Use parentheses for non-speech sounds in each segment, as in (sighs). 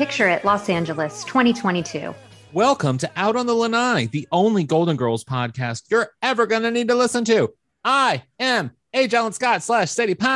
Picture it, Los Angeles, 2022. Welcome to Out on the Lanai, the only Golden Girls podcast you're ever going to need to listen to. I am H. Alan Scott slash Sadie Pines.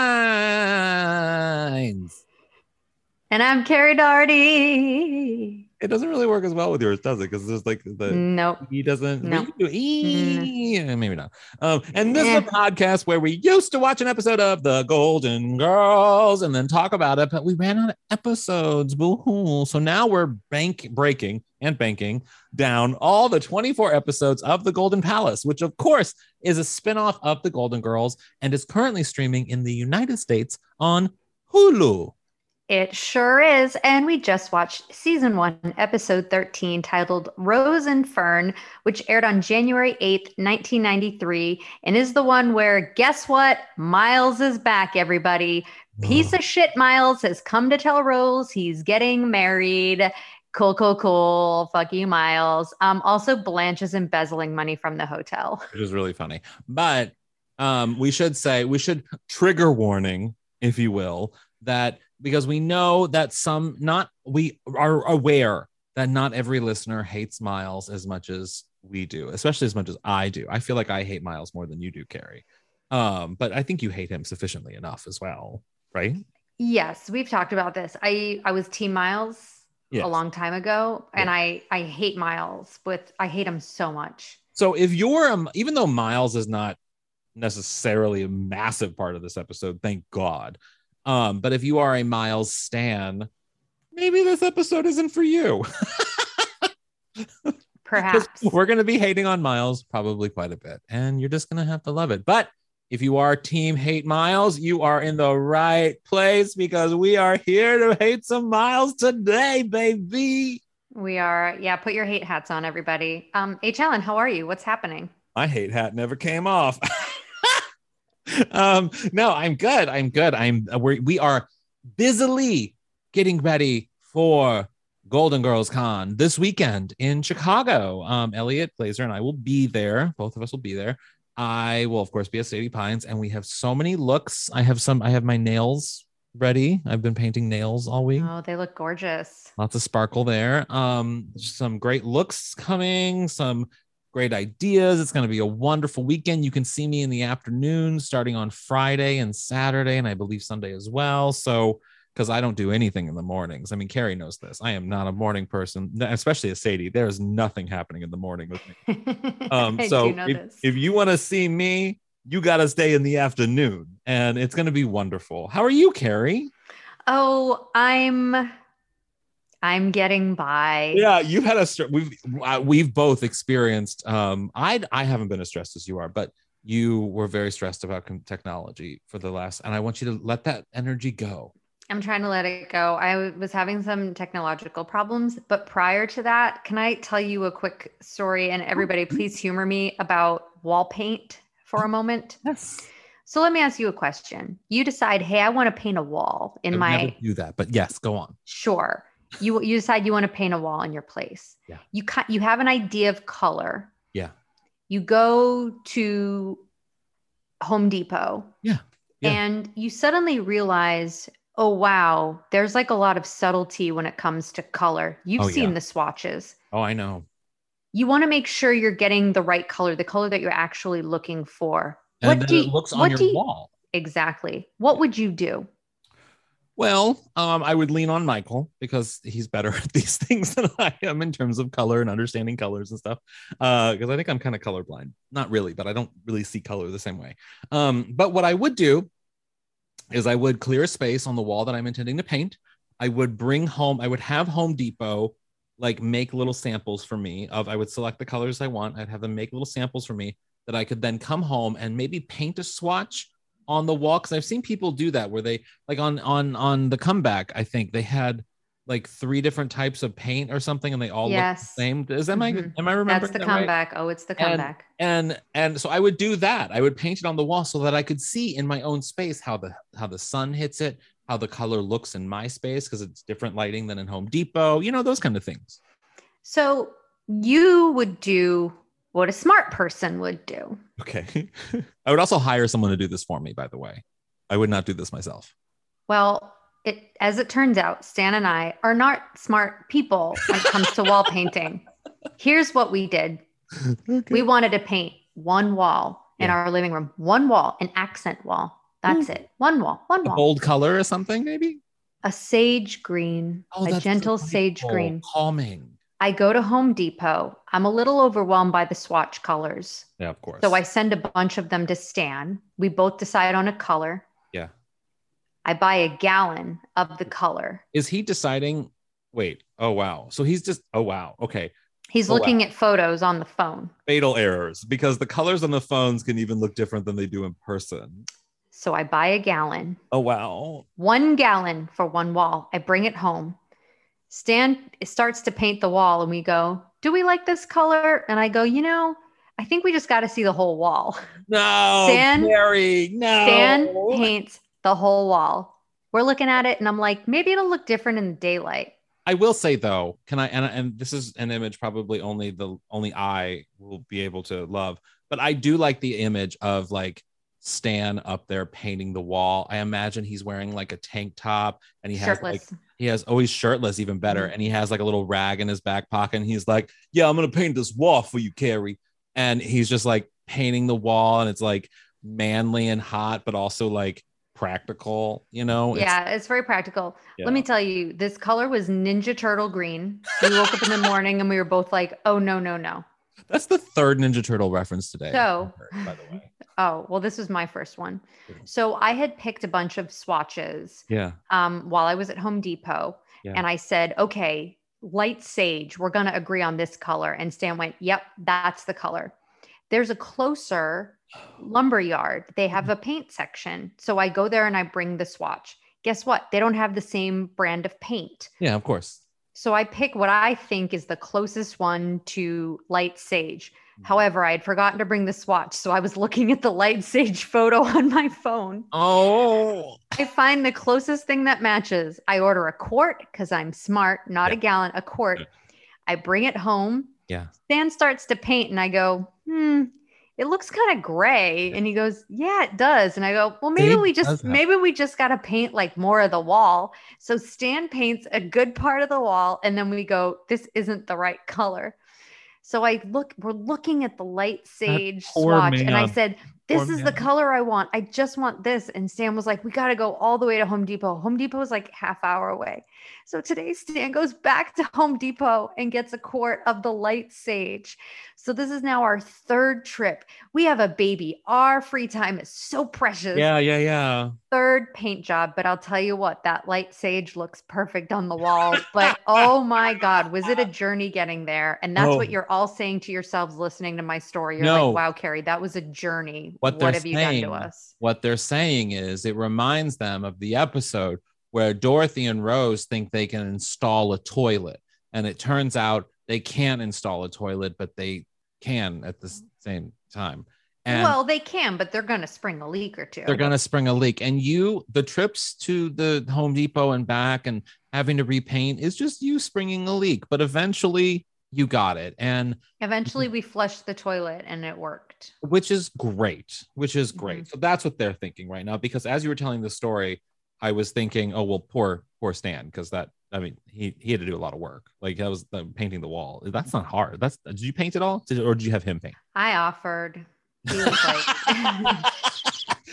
And I'm Carrie Darty. It doesn't really work as well with yours, does it? Because there's like the Nope. he doesn't. No. we can do E, maybe not. Um, and this is a podcast where we used to watch an episode of The Golden Girls and then talk about it, but we ran out of episodes. Boo-hoo. So now we're bank breaking and banking down all the 24 episodes of The Golden Palace, which of course is a spinoff of The Golden Girls and is currently streaming in the United States on Hulu. It sure is. And we just watched season one, episode 13, titled Rose and Fern, which aired on January 8th, 1993, and is the one where, guess what? Miles is back, everybody. Piece of shit Miles has come to tell Rose he's getting married. Cool, cool, cool. Fuck you, Miles. Um, also, Blanche is embezzling money from the hotel. (laughs) which is really funny. But um, we should say we should trigger warning, if you will, that because we know that some not we are aware that not every listener hates Miles as much as we do, especially as much as I do. I feel like I hate Miles more than you do, Carrie. Um, but I think you hate him sufficiently enough as well, right? Yes, we've talked about this. I I was Team Miles Yes. a long time ago, and Yeah. I I hate Miles. With I hate him so much. So if you're um, even though Miles is not necessarily a massive part of this episode, thank God. Um, but if you are a Miles stan, maybe this episode isn't for you. (laughs) Perhaps (laughs) we're going to be hating on Miles probably quite a bit, and you're just going to have to love it. But if you are team hate Miles, you are in the right place because we are here to hate some Miles today, baby. we are. Yeah, put your hate hats on, everybody. Um, H. Alan, how are you? What's happening? my hate hat never came off. (laughs) um, no, I'm good. I'm good. I'm we we are busily getting ready for Golden Girls Con this weekend in Chicago. Um, Elliot Glazer and I will be there. Both of us will be there. I will, of course, be at Sadie Pines, and we have so many looks. I have some. I have my nails ready. I've been painting nails all week Oh, they look gorgeous. lots of sparkle there um some great looks coming some great ideas. It's going to be a wonderful weekend. You can see me in the afternoon starting on friday and saturday and i believe sunday as well. So because i don't do anything in the mornings. I mean carrie knows this. I am not a morning person especially as sadie. There is nothing happening in the morning with me. (laughs) Um so if, if you want to see me you got to stay in the afternoon and it's going to be wonderful. How are you carrie? Oh, I'm I'm getting by. yeah you've had a we've uh, we've both experienced um i i haven't been as stressed as you are but you were very stressed about technology for the last and i want you to let that energy go I'm trying to let it go. I was having some technological problems, but prior to that, can I tell you a quick story? And everybody, please humor me about wall paint for a moment. yes So let me ask you a question. You decide, hey, I want to paint a wall in I my never do that but yes go on sure. You you decide you want to paint a wall in your place. Yeah. You cut you have an idea of color. Yeah. You go to Home Depot. Yeah. Yeah. And you suddenly realize, oh wow, there's like a lot of subtlety when it comes to color. You've Oh, seen yeah. the swatches. oh i know You want to make sure you're getting the right color, the color that you're actually looking for. and What then do it you- looks on your do you- wall Exactly. What would you do? Well, um, I would lean on Michael because he's better (laughs) at these things than I am in terms of color and understanding colors and stuff. Because I think I'm kind of colorblind. Not really, but I don't really see color the same way. Um, but what I would do is I would clear a space on the wall that I'm intending to paint. I would bring home, I would have Home Depot like make little samples for me of I would select the colors I want. I'd have them make little samples for me that I could then come home and maybe paint a swatch on the wall because I've seen people do that where they like on on on the comeback. I think they had like three different types of paint or something, and they all Yes. look the same. Is that my Mhm. am I remembering That's the that right? comeback. Oh, it's the And- comeback. And and so I would do that. I would paint it on the wall so that I could see in my own space how the how the sun hits it, how the color looks in my space because it's different lighting than in Home Depot. You know those kind of things. So you would do what a smart person would do. Okay. (laughs) I would also hire someone to do this for me. By the way, I would not do this myself. Well, it as it turns out, Stan and I are not smart people when it comes to wall (laughs) painting. Here's what we did. We wanted to paint one wall in Yeah. our living room, one wall, an accent wall. That's hmm. it. One wall, one A wall. bold color or something, maybe. A sage green, oh, a Oh, that's gentle sage green. calming. I go to Home Depot. I'm a little overwhelmed by the swatch colors. Yeah, of course. So I send a bunch of them to Stan. We both decide on a color. Yeah. I buy a gallon of the color. is he deciding? Wait. Oh wow. So he's just. Oh wow. Okay. He's Oh, looking wow. at photos on the phone. Fatal errors because the colors on the phones can even look different than they do in person. So I buy a gallon, Oh wow. one gallon for one wall. I bring it home. Stan starts to paint the wall, and we go, Do we like this color? And I go, You know, I think we just got to see the whole wall. No, Stan- Carrie, no. Stan paints the whole wall. We're looking at it, and I'm like, Maybe it'll look different in the daylight. I will say though, can I and and this is an image probably only the only I will be able to love, but I do like the image of like Stan up there painting the wall. I imagine he's wearing like a tank top and he has like he has oh shirtless even better Mhm. and he has like a little rag in his back pocket and he's like yeah i'm gonna paint this wall for you carrie and he's just like painting the wall and it's like manly and hot but also like practical you know It's- yeah, it's very practical. yeah. Let me tell you, this color was Ninja Turtle green. We woke up in the morning and we were both like, oh, no, no, no. that's the third ninja turtle reference today So- heard, by the way Oh, well, this was my first one. So I had picked a bunch of swatches yeah um, while I was at Home Depot. Yeah. And I said, okay, light sage, we're going to agree on this color. And Stan went, yep, that's the color. There's a closer lumber yard. They have a paint section. So I go there and I bring the swatch. Guess what? They don't have the same brand of paint. yeah of course So I pick what I think is the closest one to light sage. However, I had forgotten to bring the swatch. So I was looking at the light sage (laughs) photo on my phone. oh I find the closest thing that matches. I order a quart because I'm smart, not a gallon, a quart. I bring it home. Yeah. Stan starts to paint and I go, hmm, it looks kind of gray. And he goes, yeah, it does. And I go, well, maybe Sage we just, maybe we just got to paint like more of the wall. So Stan paints a good part of the wall. And then we go, this isn't the right color. So I look, we're looking at the light sage poor swatch. And I said, Poor this is the color I want. I just want this. And Sam was like, we got to go all the way to Home Depot. Home Depot is like half hour away. So today Stan goes back to Home Depot and gets a quart of the light sage. So this is now our third trip. We have a baby. Our free time is so precious. yeah yeah yeah Third paint job, but I'll tell you what, that light sage looks perfect on the wall. But oh my God, was it a journey getting there? And that's Oh. what you're all saying to yourselves listening to my story. You're No. like, wow, Carrie, that was a journey. What What, have you done to us? what they're saying is it reminds them of the episode where Dorothy and Rose think they can install a toilet. And it turns out they can't install a toilet, but they can at the same time. And well, they can, but they're going to spring a leak or 2 they're going to spring a leak. And you, the trips to the Home Depot and back and having to repaint is just you springing a leak. But eventually you got it. And Eventually, we flushed the toilet and it worked. which is great which is Mm-hmm. great so that's what they're thinking right now because as you were telling the story i was thinking oh well poor poor stan because that i mean he he had to do a lot of work like that was the painting the wall that's not hard that's did you paint it all did, or did you have him paint I offered. He was like,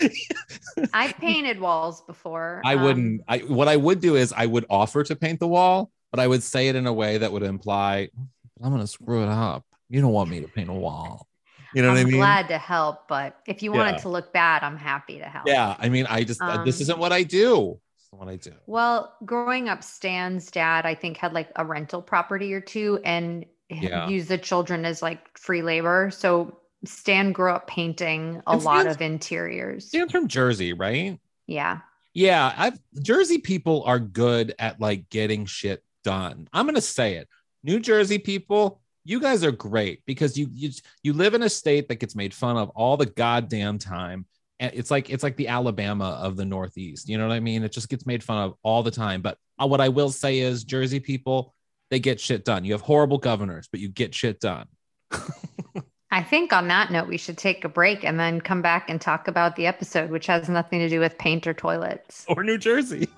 (laughs) I've painted walls before. I Um, wouldn't. I what I would do is I would offer to paint the wall, but I would say it in a way that would imply I'm gonna screw it up. You don't want me to paint a wall. You know I'm what I mean? glad to help, but if you want Yeah. it to look bad, I'm happy to help. Yeah. I mean, I just uh, this Um, isn't what I do. What I do. Well, growing up, Stan's dad, I think, had like a rental property or two and Yeah. used the children as like free labor. So Stan grew up painting a And lot Stan's- of interiors. Stan's from Jersey, right? Yeah. Yeah, I've Jersey people are good at like getting shit done. I'm gonna say it. New Jersey people, you guys are great because you you you live in a state that gets made fun of all the goddamn time. And it's like it's like the Alabama of the Northeast. You know what I mean? It just gets made fun of all the time. But uh, what I will say is Jersey people, they get shit done. You have horrible governors, but you get shit done. (laughs) I think on that note, we should take a break and then come back and talk about the episode, which has nothing to do with paint or toilets. Or New Jersey. (laughs)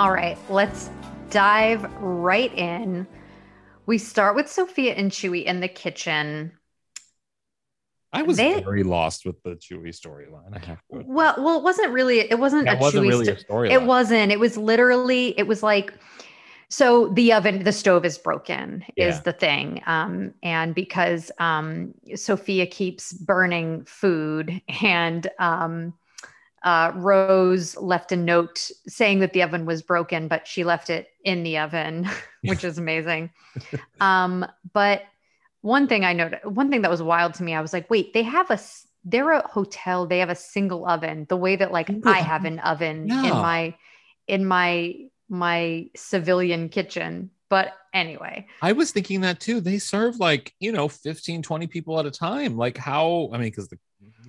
All right, let's dive right in. We start with Sophia and Chuy in the kitchen. I was They- very lost with the Chuy storyline. I have to. Well, well, it wasn't really. It wasn't That a wasn't Chuy really storyline. It wasn't. It was literally. It was like. So the oven, the stove is broken, Yeah. is the thing, um, and because um, Sophia keeps burning food, (laughs) and um, uh, Rose left a note saying that the oven was broken, but she left it in the oven, (laughs) which is amazing. um, but one thing I noted, one thing that was wild to me, I was like, wait, they have a, they're a hotel. They have a single oven, the way that like I have an oven in my, in my, my civilian kitchen. But anyway, I was thinking that too. They serve like, you know, 15, 20 people at a time. Like how, I mean, because the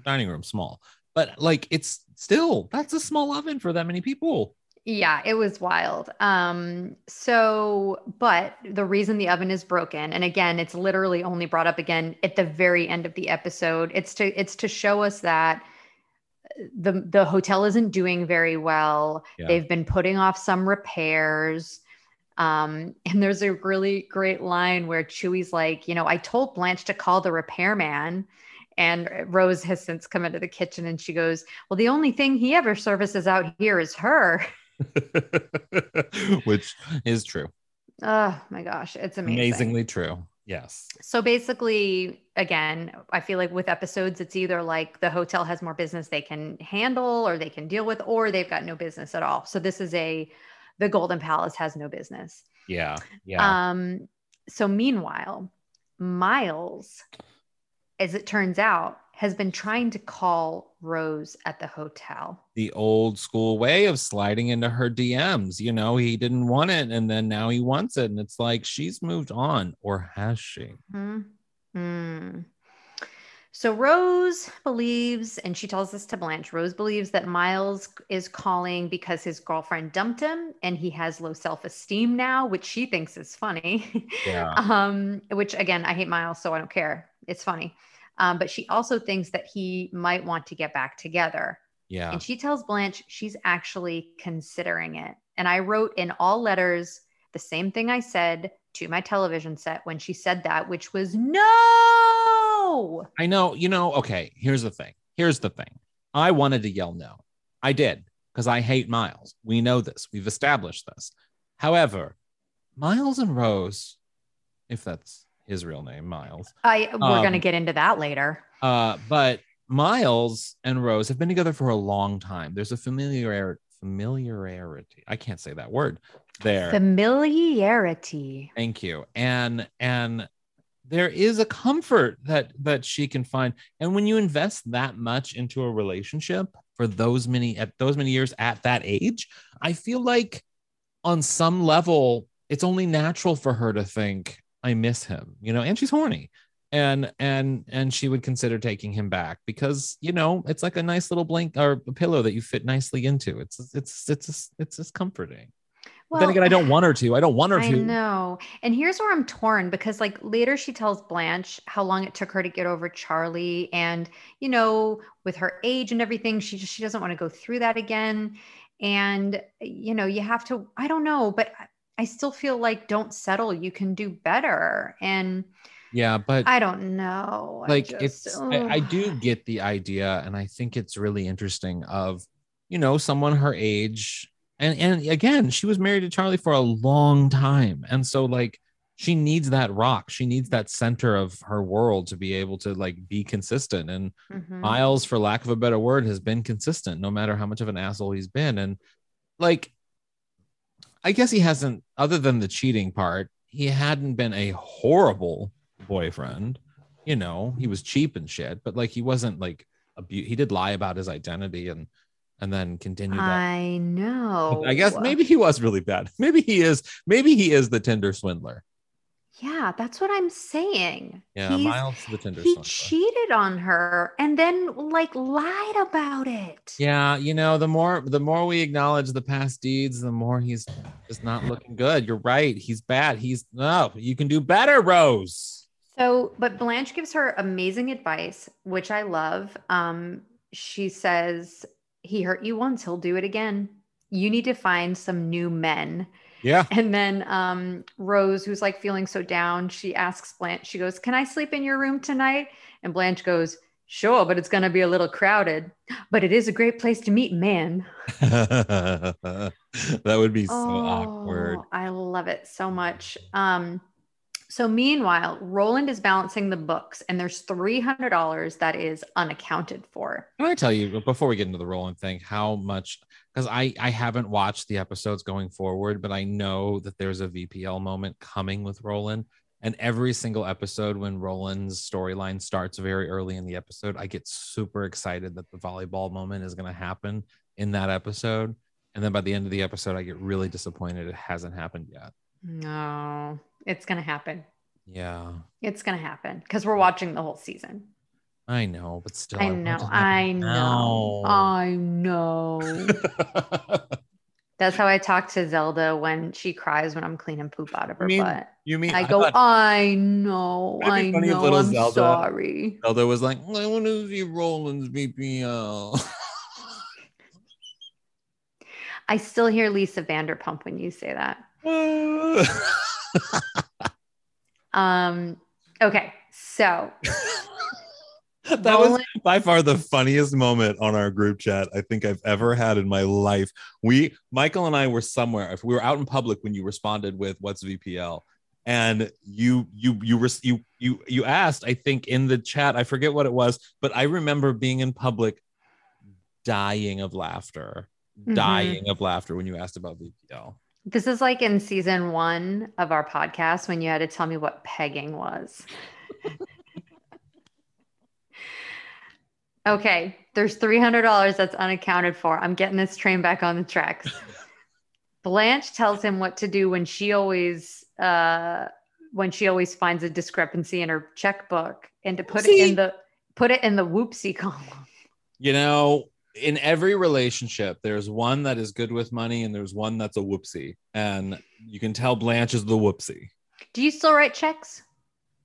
dining room's small, but like it's still, that's a small oven for that many people. Yeah, it was wild. Um, so, but the reason the oven is broken, and again, it's literally only brought up again at the very end of the episode. It's to it's to show us that the the hotel isn't doing very well. Yeah. They've been putting off some repairs. Um, and there's a really great line where Chuy's like, you know, I told Blanche to call the repairman. And Rose has since come into the kitchen and she goes, Well, the only thing he ever services out here is her. (laughs) Which is true. Oh my gosh, it's amazing. Amazingly true. Yes. So basically, again, I feel like with episodes, it's either like the hotel has more business they can handle or they can deal with, or they've got no business at all. So this is a the Golden Palace has no business. Yeah. Yeah. Um, so meanwhile, Miles, as it turns out, has been trying to call Rose at the hotel. the old school way of sliding into her DMs. You know, he didn't want it and then now he wants it. And it's like she's moved on, or has she? Hmm. Hmm. So Rose believes, and she tells this to Blanche, Rose believes that Miles is calling because his girlfriend dumped him and he has low self-esteem now, which she thinks is funny. Yeah. (laughs) um, which again, I hate Miles, so I don't care. It's funny. Um, but she also thinks that he might want to get back together. Yeah. And she tells Blanche she's actually considering it. And I wrote in all letters the same thing I said to my television set when she said that, which was no. I know, you know, okay, here's the thing. Here's the thing. I wanted to yell no. I did because I hate Miles. We know this. We've established this. However, Miles and Rose, if that's his real name, Miles. I we're Um, gonna get into that later. Uh, but Miles and Rose have been together for a long time. There's a familiar familiarity. I can't say that word there. Familiarity. Thank you. And and there is a comfort that that she can find. And when you invest that much into a relationship for those many at those many years at that age, I feel like on some level it's only natural for her to think I miss him, you know, and she's horny. And and and she would consider taking him back because you know it's like a nice little blank or a pillow that you fit nicely into. It's it's it's it's it's just comforting. But then again, I don't want her to. I don't want her I to. know. And here's where I'm torn because, like, later she tells Blanche how long it took her to get over Charlie. And, you know, with her age and everything, she just, she doesn't want to go through that again. And, you know, you have to, I don't know, but I- still feel like don't settle. You can do better. And Yeah, but I don't know. Like just- it's I, I do get the idea and i think it's really interesting of you know someone her age and and again she was married to charlie for a long time and so like she needs that rock she needs that center of her world to be able to like be consistent and Mhm. miles for lack of a better word has been consistent no matter how much of an asshole he's been and like i guess he hasn't other than the cheating part he hadn't been a horrible boyfriend. You know he was cheap and shit but like he wasn't like abu- he did lie about his identity and and then continued that. I know. i guess maybe he was really bad. Maybe he is maybe he is the tinder swindler Yeah, that's what I'm saying. yeah He's- miles the tinder he cheated on her and then like lied about it. yeah you know the more the more we acknowledge the past deeds the more he's just not looking good you're right he's bad he's no you can do better rose So, but Blanche gives her amazing advice, which I love. Um, she says, He hurt you once, he'll do it again. You need to find some new men. Yeah And then um, Rose, who's like feeling so down, she asks Blanche, she goes, Can I sleep in your room tonight? And Blanche goes, Sure, but it's going to be a little crowded. But it is a great place to meet men. (laughs) that would be so awkward Oh, I love it so much. Um, so meanwhile, Roland is balancing the books, and there's three hundred dollars that is unaccounted for. Can I tell you before we get into the Roland thing how much because I I haven't watched the episodes going forward, but I know that there's a VPL moment coming with Roland. And every single episode when Roland's storyline starts very early in the episode, I get super excited that the volleyball moment is going to happen in that episode. And then by the end of the episode, I get really disappointed it hasn't happened yet. No, it's gonna happen. Yeah, It's gonna happen because we're watching the whole season. I know, but still, I know. to I know. I know. (laughs) That's how I talk to Zelda when she cries when I'm cleaning poop out of her You mean- butt. you mean I go, thought I know, I be funny if know, I'm Zelda- sorry. Zelda was like, I want to see Roland's VPL. (laughs) I still hear Lisa Vanderpump when you say that. (laughs) Um, okay, so (laughs) that was by far the funniest moment on our group chat I think I've ever had in my life. We, Michael and I were somewhere. If we were out in public when you responded with "What's VPL," and you, you, you, were you, you, you asked. I think in the chat, I forget what it was, but I remember being in public, dying of laughter, Mhm. dying of laughter when you asked about VPL. This is like in season one of our podcast when you had to tell me what pegging was. (laughs) okay, there's $300 that's unaccounted for. I'm getting this train back on the tracks. (laughs) Blanche tells him what to do when she always uh when she always finds a discrepancy in her checkbook and to put it in the Put it in the whoopsie column. You know, in every relationship, there's one that is good with money and there's one that's a whoopsie. And you can tell Blanche is the whoopsie. Do you still write checks?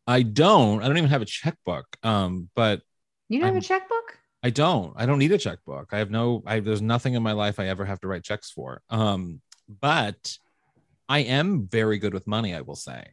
I don't. I don't even have a checkbook. Um, but You don't I'm- have a checkbook? I don't. I don't need a checkbook. I have no. I there's nothing in my life I ever have to write checks for. Um, but I am very good with money. I will say.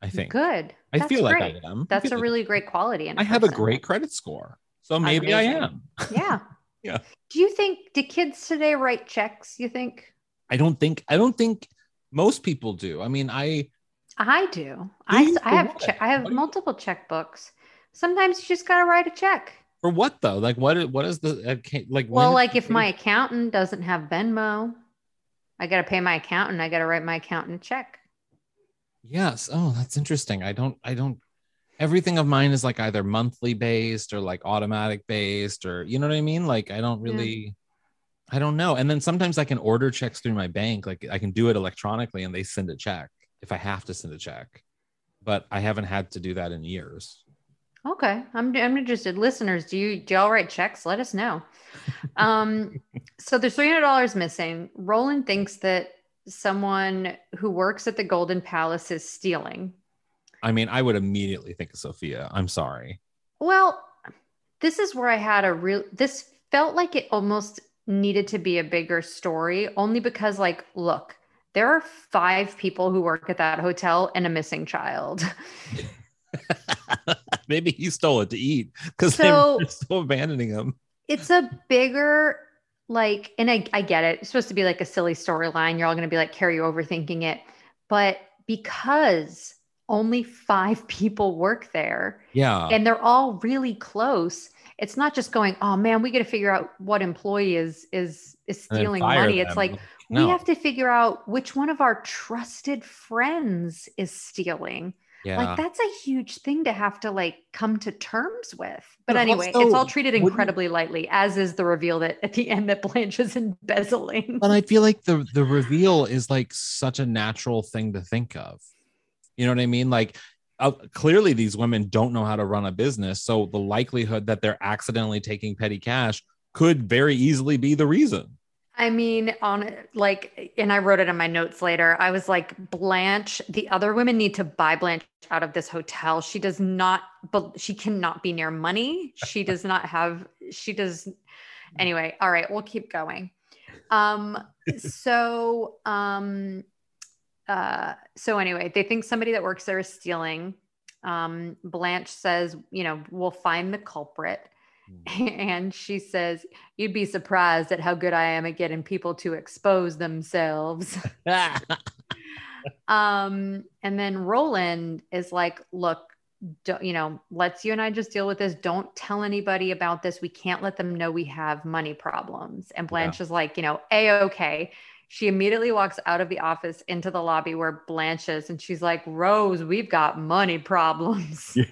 I think. Good. I That's feel like great. I am. That's a like- really great quality. And I have a great credit score, so maybe I am. (laughs) Yeah. Yeah. Do you think do kids today write checks? You think? I don't think. I don't think most people do. I mean, I. I do. I, I have che- I have What you- multiple checkbooks. Sometimes you just gotta write a check. For what though? Like what? is- What is the? uh, Like Well, like if my accountant doesn't have Venmo, I gotta pay my accountant. I gotta write my accountant a check. Yes. Oh, that's interesting. I don't. I don't. Everything of mine is like either monthly based or like automatic based or you know what I mean. Like I don't Yeah. really. I don't know. And then sometimes I can order checks through my bank. Like I can do it electronically and they send a check if I have to send a check. But I haven't had to do that in years. Okay, I'm I'm interested. Listeners, do you do y'all write checks? Let us know. Um, (laughs) so there's three hundred dollars missing. Roland thinks that someone who works at the Golden Palace is stealing. I mean, I would immediately think of Sophia. I'm sorry. Well, this is where I had a real. This felt like it almost needed to be a bigger story, only because, like, look, there are five people who work at that hotel and a missing child. (laughs) Maybe he stole it to eat because So- they're still abandoning him. it's a bigger like and I, I get it it's supposed to be like a silly storyline you're all going to be like carry you overthinking it but because only five (laughs) people work there Yeah. and they're all really close it's not just going oh man we got to figure out what employee is is is stealing money it's like no. we have to figure out which one of our trusted friends is stealing yeah. like that's a huge thing to have to like come to terms with. But But anyway, also, it's all treated incredibly lightly, as is the reveal that at the end that Blanche is (laughs) embezzling. but I feel like the the reveal is like such a natural thing to think of. You know what I mean? Like uh, clearly these women don't know how to run a business, so the likelihood that they're accidentally taking petty cash could very easily be the reason. I mean, on like, and I wrote it in my notes later. I was like, Blanche, the other women need to buy Blanche out of this hotel. She does not, but she cannot be near money. She does not have, she does. Anyway, all right, we'll keep going. Um, so, um, uh, so anyway, they think somebody that works there is stealing. Um, Blanche says, you know, we'll find the culprit. (laughs) And she says, You'd be surprised at how good I am at getting people to expose themselves. (laughs) (laughs) um, and then Roland is like, Look, don't, you know, let's you and I just deal with this. Don't tell anybody about this. We can't let them know we have money problems. And Blanche is like, you know, a okay. She immediately walks out of the office into the lobby where Blanche is, and she's like, Rose, we've got money problems. (laughs)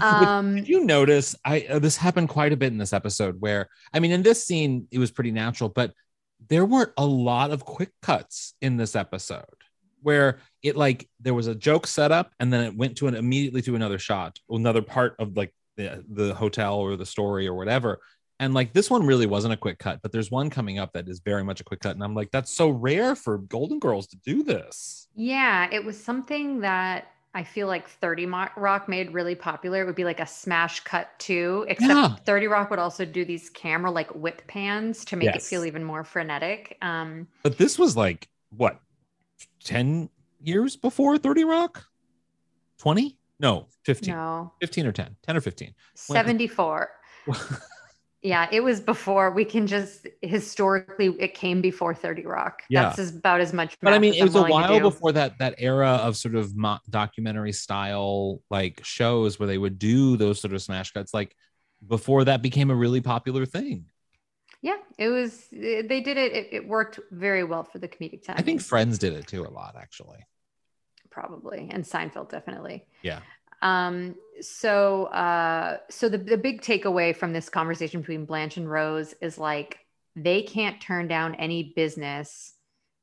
Um, Did you notice? I uh, this happened quite a bit in this episode. Where I mean, in this scene, it was pretty natural, but there weren't a lot of quick cuts in this episode where it like there was a joke set up and then it went to an immediately to another shot, another part of like the the hotel or the story or whatever. And like this one really wasn't a quick cut, but there's one coming up that is very much a quick cut, and I'm like, that's so rare for Golden Girls to do this. Yeah, it was something that I feel like 30 Rock made really popular. It would be like a smash cut too, except Yeah. 30 Rock would also do these camera like whip pans to make it feel even more frenetic. Um, But this was like what, ten years before Thirty Rock? Twenty? No, fifteen. no, 15 or 10 10 or 15 74. (laughs) Yeah, it was before. We can just historically, it came before 30 Rock. Yeah. That's as, about as much. but i mean it was a while before that that era of sort of mo- documentary style like shows where they would do those sort of smash cuts like before that became a really popular thing Yeah, it was. eh, They did it. It, it worked very well for the comedic time. i think friends did it too a lot actually probably and Seinfeld definitely. yeah Um, so uh so the, the big takeaway from this conversation between Blanche and Rose is like they can't turn down any business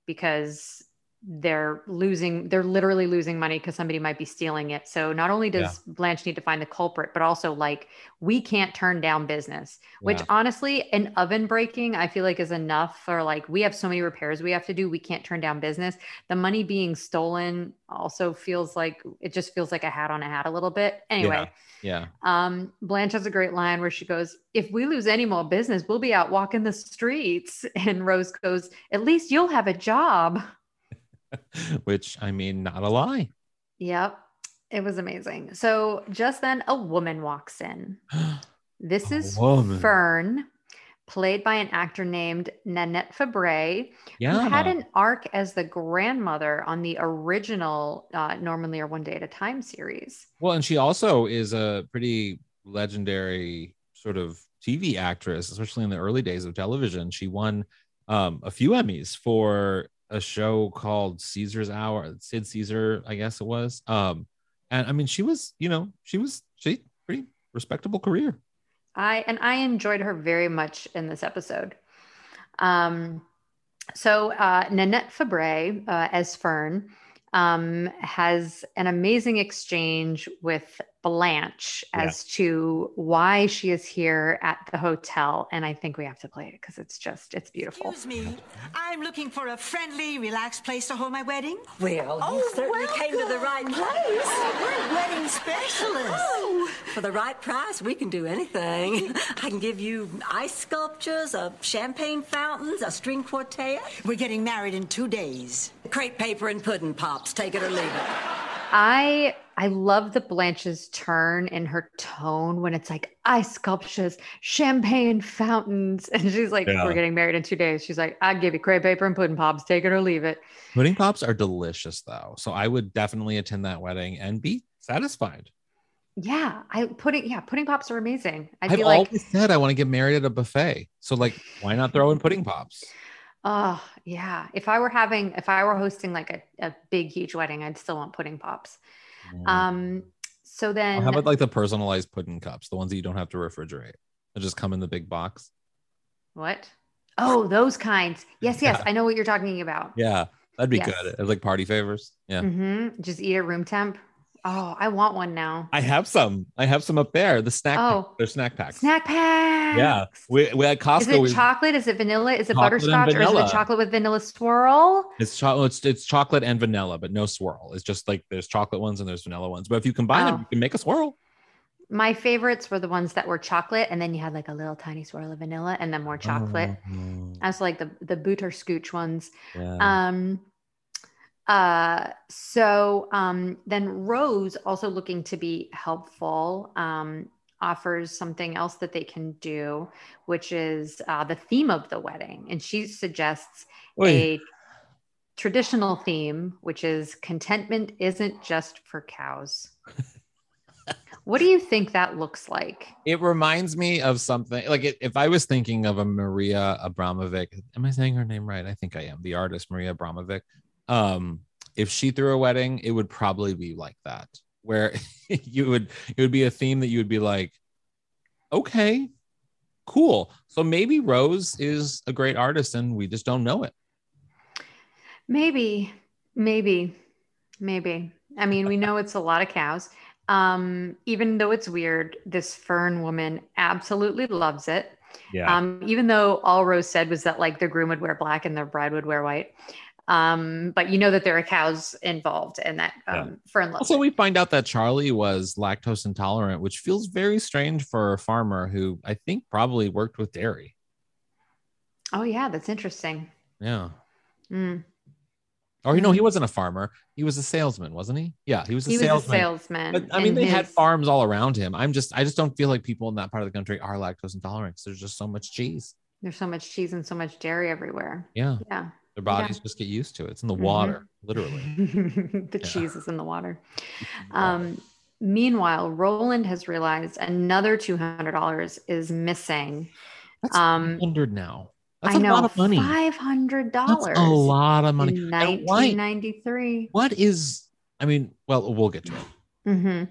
because they're losing they're literally losing money because somebody might be stealing it so not only does blanche need to find the culprit but also like we can't turn down business which Yeah. honestly an oven breaking i feel like is enough for like we have so many repairs we have to do we can't turn down business the money being stolen also feels like it just feels like a hat on a hat a little bit anyway Yeah. um, Blanche has a great line where she goes, If we lose any more business, we'll be out walking the streets. (laughs) And Rose goes, At least you'll have a job. (laughs) Which I mean, not a lie. Yep. It was amazing. So just then a woman walks in. (gasps) This is woman. Fern, played by an actor named Nanette Fabray, Yeah. who had an arc as the grandmother on the original uh, Norman Lear One Day at a Time series. Well, and she also is a pretty legendary sort of TV actress, especially in the early days of television. She won um, a few Emmys for a show called Caesar's Hour, Sid Caesar, I guess it was. Um, and I mean, she was, you know, she was she pretty respectable career. I and I enjoyed her very much in this episode. Um, so uh, Nanette Fabray uh, as Fern um, has an amazing exchange with Blanche as to why she is here at the hotel, and I think we have to play it because it's just it's beautiful. Excuse me. I'm looking for a friendly, relaxed place to hold my wedding. Well, you certainly came to the right place. We're wedding specialists. Oh, for the right price, we can do anything. (laughs) I can give you ice sculptures, a champagne fountains, a string quartet, We're getting married in two days. Crepe paper and pudding pops. Take it or leave it. I I love the Blanche's turn in her tone when it's like ice sculptures, champagne fountains, (laughs) and she's like, Yeah. "We're getting married in two days." She's like, "I give you crepe paper and pudding pops. Take it or leave it." Pudding pops are delicious though. So I would definitely attend that wedding and be satisfied. Yeah, I pudding. Yeah, pudding pops are amazing. I I've feel like, always said I want to get married at a buffet. So like why not throw in pudding pops? Oh yeah. If I were having, if I were hosting like a, a big huge wedding, I'd still want pudding pops. Um. So then, Or how about like the personalized pudding cups, the ones that you don't have to refrigerate? They just come in the big box. what? Oh, those kinds. Yes, yes. Yeah. (laughs) I know what you're talking about. Yeah, that'd be Yes. good. It's like party favors. Yeah. hmm Just eat at room temp. Oh, I want one now. I have some. I have some up there. The snack. Oh. They're snack packs. Snack pack. Yeah. We, we at Costco. Is it we- chocolate? Is it vanilla? Is it butterscotch? Or is it chocolate with vanilla swirl? It's chocolate. It's, it's chocolate and vanilla, but no swirl. It's just like there's chocolate ones and there's vanilla ones. But if you combine them, Oh. you can make a swirl. My favorites were the ones that were chocolate, and then you had like a little tiny swirl of vanilla, and then more chocolate. Oh, I was like the the boot or scooch ones. yeah. Um, uh, so um, then Rose, also looking to be helpful, um, offers something else that they can do, which is uh, the theme of the wedding, and she suggests Oy. a traditional theme, which is contentment isn't just for cows. (laughs) what do you think that looks like? it reminds me of something like it, if I was thinking of a Maria Abramovic, am I saying her name right? I think I am. The artist Maria Abramovic. Um, if she threw a wedding, it would probably be like that, where (laughs) you would it would be a theme that you would be like, okay, cool. So maybe Rose is a great artist and we just don't know it. Maybe, maybe, maybe. I mean, we know it's a lot of cows. Um, even though it's weird, this fern woman absolutely loves it. Yeah. Um, even though all Rose said was that like the groom would wear black and the bride would wear white. Um, but you know that there are cows involved in that um, Fern loves Also, it. we find out that Charlie was lactose intolerant, which feels very strange for a farmer who I think probably worked with dairy. Oh yeah, that's interesting. Yeah. Mm. Or you know, he wasn't a farmer. He was a salesman, wasn't he? Yeah, he was a He was a salesman. salesman. But I mean, they had farms all around him. I'm just, I just don't feel like people in that part of the country are lactose intolerant. There's just so much cheese. There's so much cheese and so much dairy everywhere. Yeah, Yeah. Their bodies just get used to it. It's in the Mhm. water, literally. (laughs) the cheese is in the water. (laughs) Um, meanwhile, Roland has realized another two hundred dollars is missing. That's Um, hundred now. That's I a know lot of money. five hundred dollars. a lot of money. In And why- nineteen ninety three. What is? I mean, well, we'll get to it. hmm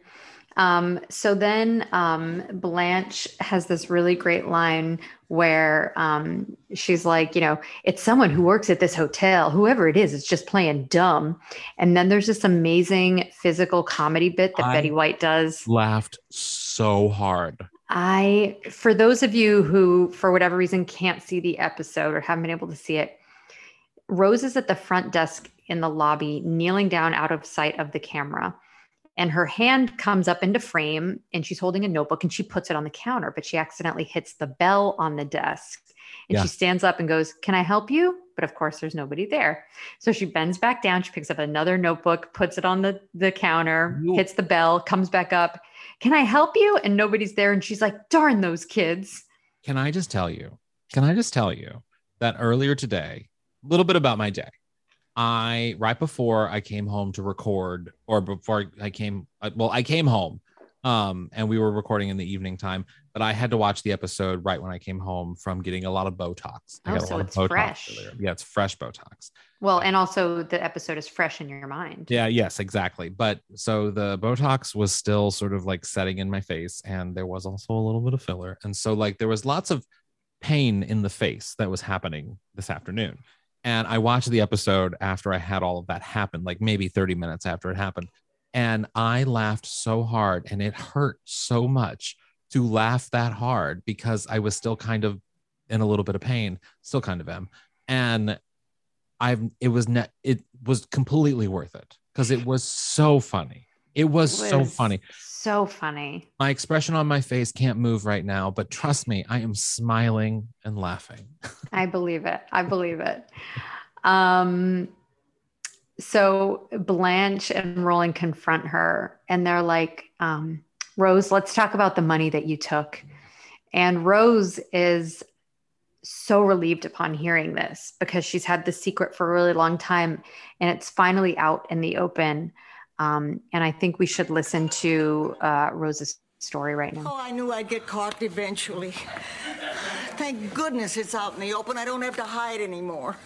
Um, so then um, Blanche has this really great line where um, she's like, you know, it's someone who works at this hotel, whoever it is, it's just playing dumb. And then there's this amazing physical comedy bit that I Betty White does. Laughed so hard. I, for those of you who, for whatever reason, can't see the episode or haven't been able to see it, Rose is at the front desk in the lobby, kneeling down out of sight of the camera. And her hand comes up into frame and she's holding a notebook and she puts it on the counter, but she accidentally hits the bell on the desk. And Yeah. she stands up and goes, Can I help you? But of course, there's nobody there. So she bends back down. She picks up another notebook, puts it on the, the counter, You- hits the bell, comes back up. Can I help you? And nobody's there. And she's like, Darn those kids. Can I just tell you? Can I just tell you that earlier today, a little bit about my day. I right before I came home to record, or before I came, uh, well, I came home, um, and we were recording in the evening time. But I had to watch the episode right when I came home from getting a lot of Botox. I Oh, so it's fresh. earlier. Yeah, it's fresh Botox. Well, and also the episode is fresh in your mind. Yeah, yes, exactly. But so the Botox was still sort of like setting in my face, and there was also a little bit of filler. And so, like, there was lots of pain in the face that was happening this afternoon. And I watched the episode after I had all of that happen, like maybe 30 minutes after it happened. And I laughed so hard, and it hurt so much to laugh that hard because I was still kind of in a little bit of pain, still kind of am. And I've it was net it was completely worth it because it was so funny. It was, It so funny. So funny. My expression on my face can't move right now, but trust me, I am smiling and laughing. (laughs) I believe it. I believe it. Um, so Blanche and Roland confront her and they're like, um, Rose, let's talk about the money that you took. And Rose is so relieved upon hearing this because she's had the secret for a really long time and it's finally out in the open. Um, and I think we should listen to uh, Rose's story right now. Oh, I knew I'd get caught eventually. Thank goodness it's out in the open. I don't have to hide anymore.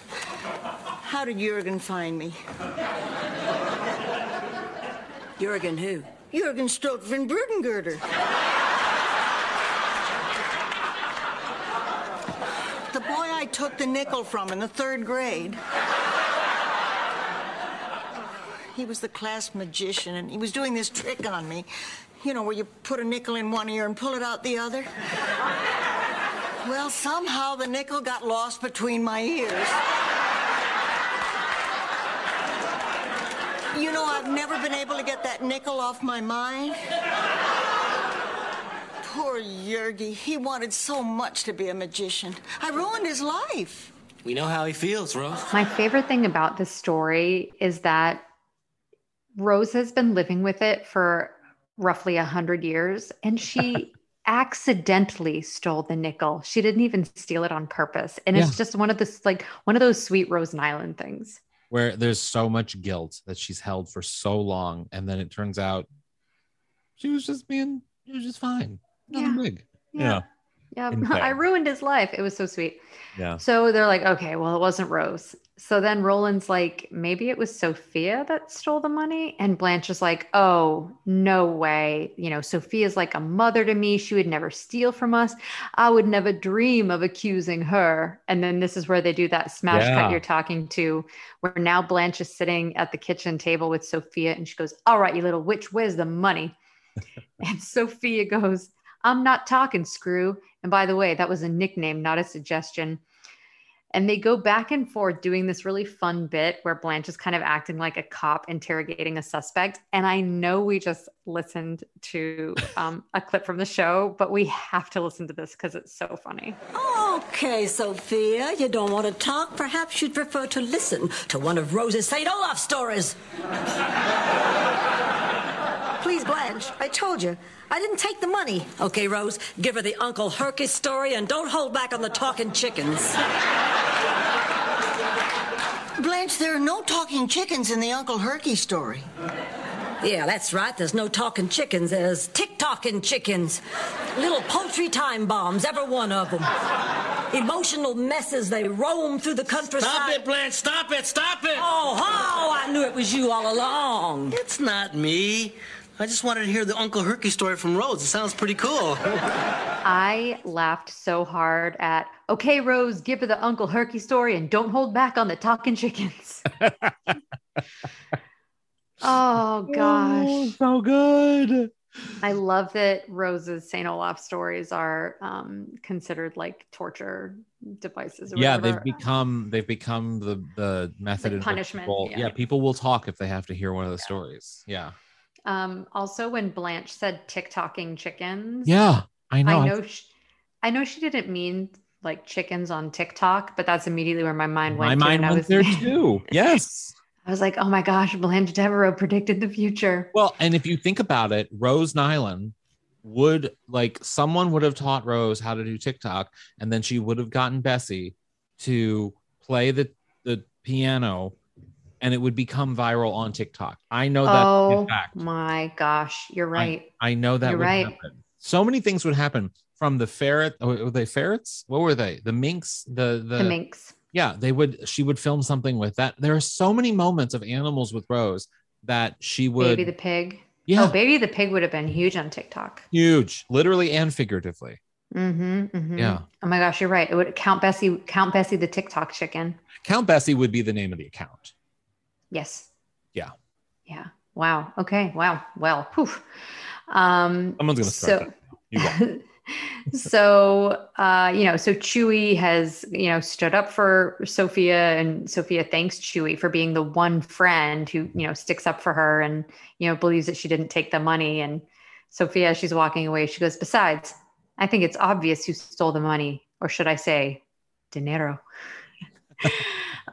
How did Jurgen find me? Jurgen who? Jurgen Stoltven Brudengurter. The boy I took the nickel from in the third grade. He was the class magician, and he was doing this trick on me. You know, where you put a nickel in one ear and pull it out the other. Well, somehow the nickel got lost between my ears. You know, I've never been able to get that nickel off my mind. Poor Yergi. He wanted so much to be a magician. I ruined his life. We know how he feels, Rose. My favorite thing about this story is that Rose has been living with it for roughly a hundred years, and (laughs) she accidentally stole the nickel. She didn't even steal it on purpose, and Yeah. it's just one of those like one of those sweet Rose Nylund things. Where there's so much guilt that she's held for so long, and then it turns out she was just being, she was just fine. Nothing Yeah. big. Yeah. Yeah. Yeah, (laughs) I ruined his life. It was so sweet. Yeah. So they're like, okay, well, it wasn't Rose. So then Roland's like, maybe it was Sophia that stole the money. And Blanche is like, oh, no way. You know, Sophia's like a mother to me. She would never steal from us. I would never dream of accusing her. And then this is where they do that smash Yeah. cut you're talking to, where now Blanche is sitting at the kitchen table with Sophia and she goes, all right, you little witch, where's the money? (laughs) and Sophia goes, I'm not talking screw. And by the way, that was a nickname, not a suggestion. And they go back and forth doing this really fun bit where Blanche is kind of acting like a cop interrogating a suspect. And I know we just listened to um, a clip from the show, but we have to listen to this because it's so funny. Okay, Sophia, you don't want to talk. Perhaps you'd prefer to listen to one of Rose's St. Olaf stories. Please, Blanche, I told you. I didn't take the money. Okay, Rose, give her the Uncle Herky story and don't hold back on the talking chickens. Blanche, there are no talking chickens in the Uncle Herky story. Yeah, that's right. There's no talking chickens. There's tick-tocking chickens. Little poultry time bombs, every one of them. Emotional messes. They roam through the countryside. Stop it, Blanche. Stop it. Stop it. Oh, oh, I knew it was you all along. It's not me. I just wanted to hear the Uncle Herky story from Rose. It sounds pretty cool. I laughed so hard at, okay, Rose, give her the Uncle Herky story and don't hold back on the talking chickens. (laughs) oh, gosh. Oh, so good. I love that Rose's St. Olaf stories are um, considered like torture devices. or Yeah, whatever. they've become they've become the the method Like in punishment, People, yeah. yeah. people will talk if they have to hear one of the stories. Yeah. Um, also, when Blanche said TikToking chickens, Yeah, I know. I know, she, I know she didn't mean like chickens on TikTok, but that's immediately where my mind went. My mind went was, there (laughs) too. Yes. I was like, oh my gosh, Blanche Devereaux predicted the future. Well, and if you think about it, Rose Nylund would like someone would have taught Rose how to do TikTok, and then she would have gotten Bessie to play the the piano, and it would become viral on TikTok. I know that oh fact. my gosh, you're right. I know that You're would right. happen. So many things would happen from the ferret. oh, Were they ferrets? What were they? The minks. The the, the minx. Yeah, they would. She would film something with that. There are so many moments of animals with Rose that she would. Baby the pig. Yeah. Oh, Baby the pig would have been huge on TikTok. huge, literally and figuratively. Mm-hmm, mm-hmm. Yeah. Oh my gosh, you're right. It would count Bessie, count Bessie the TikTok chicken. Count Bessie would be the name of the account. Yes. Yeah. Yeah. Wow. Okay. Wow. Well. Whew. Um, Someone's gonna start so. (laughs) So uh, you know, so Chuy has you know stood up for Sophia, and Sophia thanks Chuy for being the one friend who you know sticks up for her and you know believes that she didn't take the money. And Sophia, she's walking away, she goes, "Besides, I think it's obvious who stole the money, or should I say, dinero."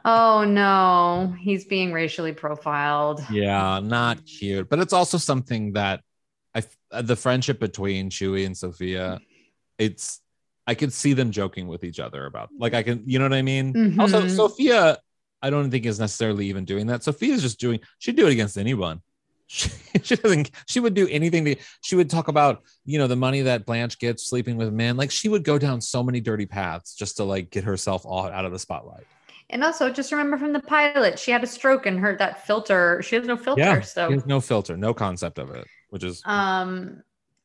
Oh no, he's being racially profiled. Yeah, not cute, but it's also something that I the friendship between Chuy and Sophia. It's I could see them joking with each other about like I can you know what I mean. Also, Mhm. Sophia, I don't think is necessarily even doing that. Sophia's just doing. She'd do it against anyone. (laughs) She, she doesn't. She would do anything to. She would talk about you know the money that Blanche gets sleeping with men. Like she would go down so many dirty paths just to like get herself all out of the spotlight. And also, just remember from the pilot, she had a stroke and her that filter. She has no filter, Yeah, so there's no filter, no concept of it, which is um,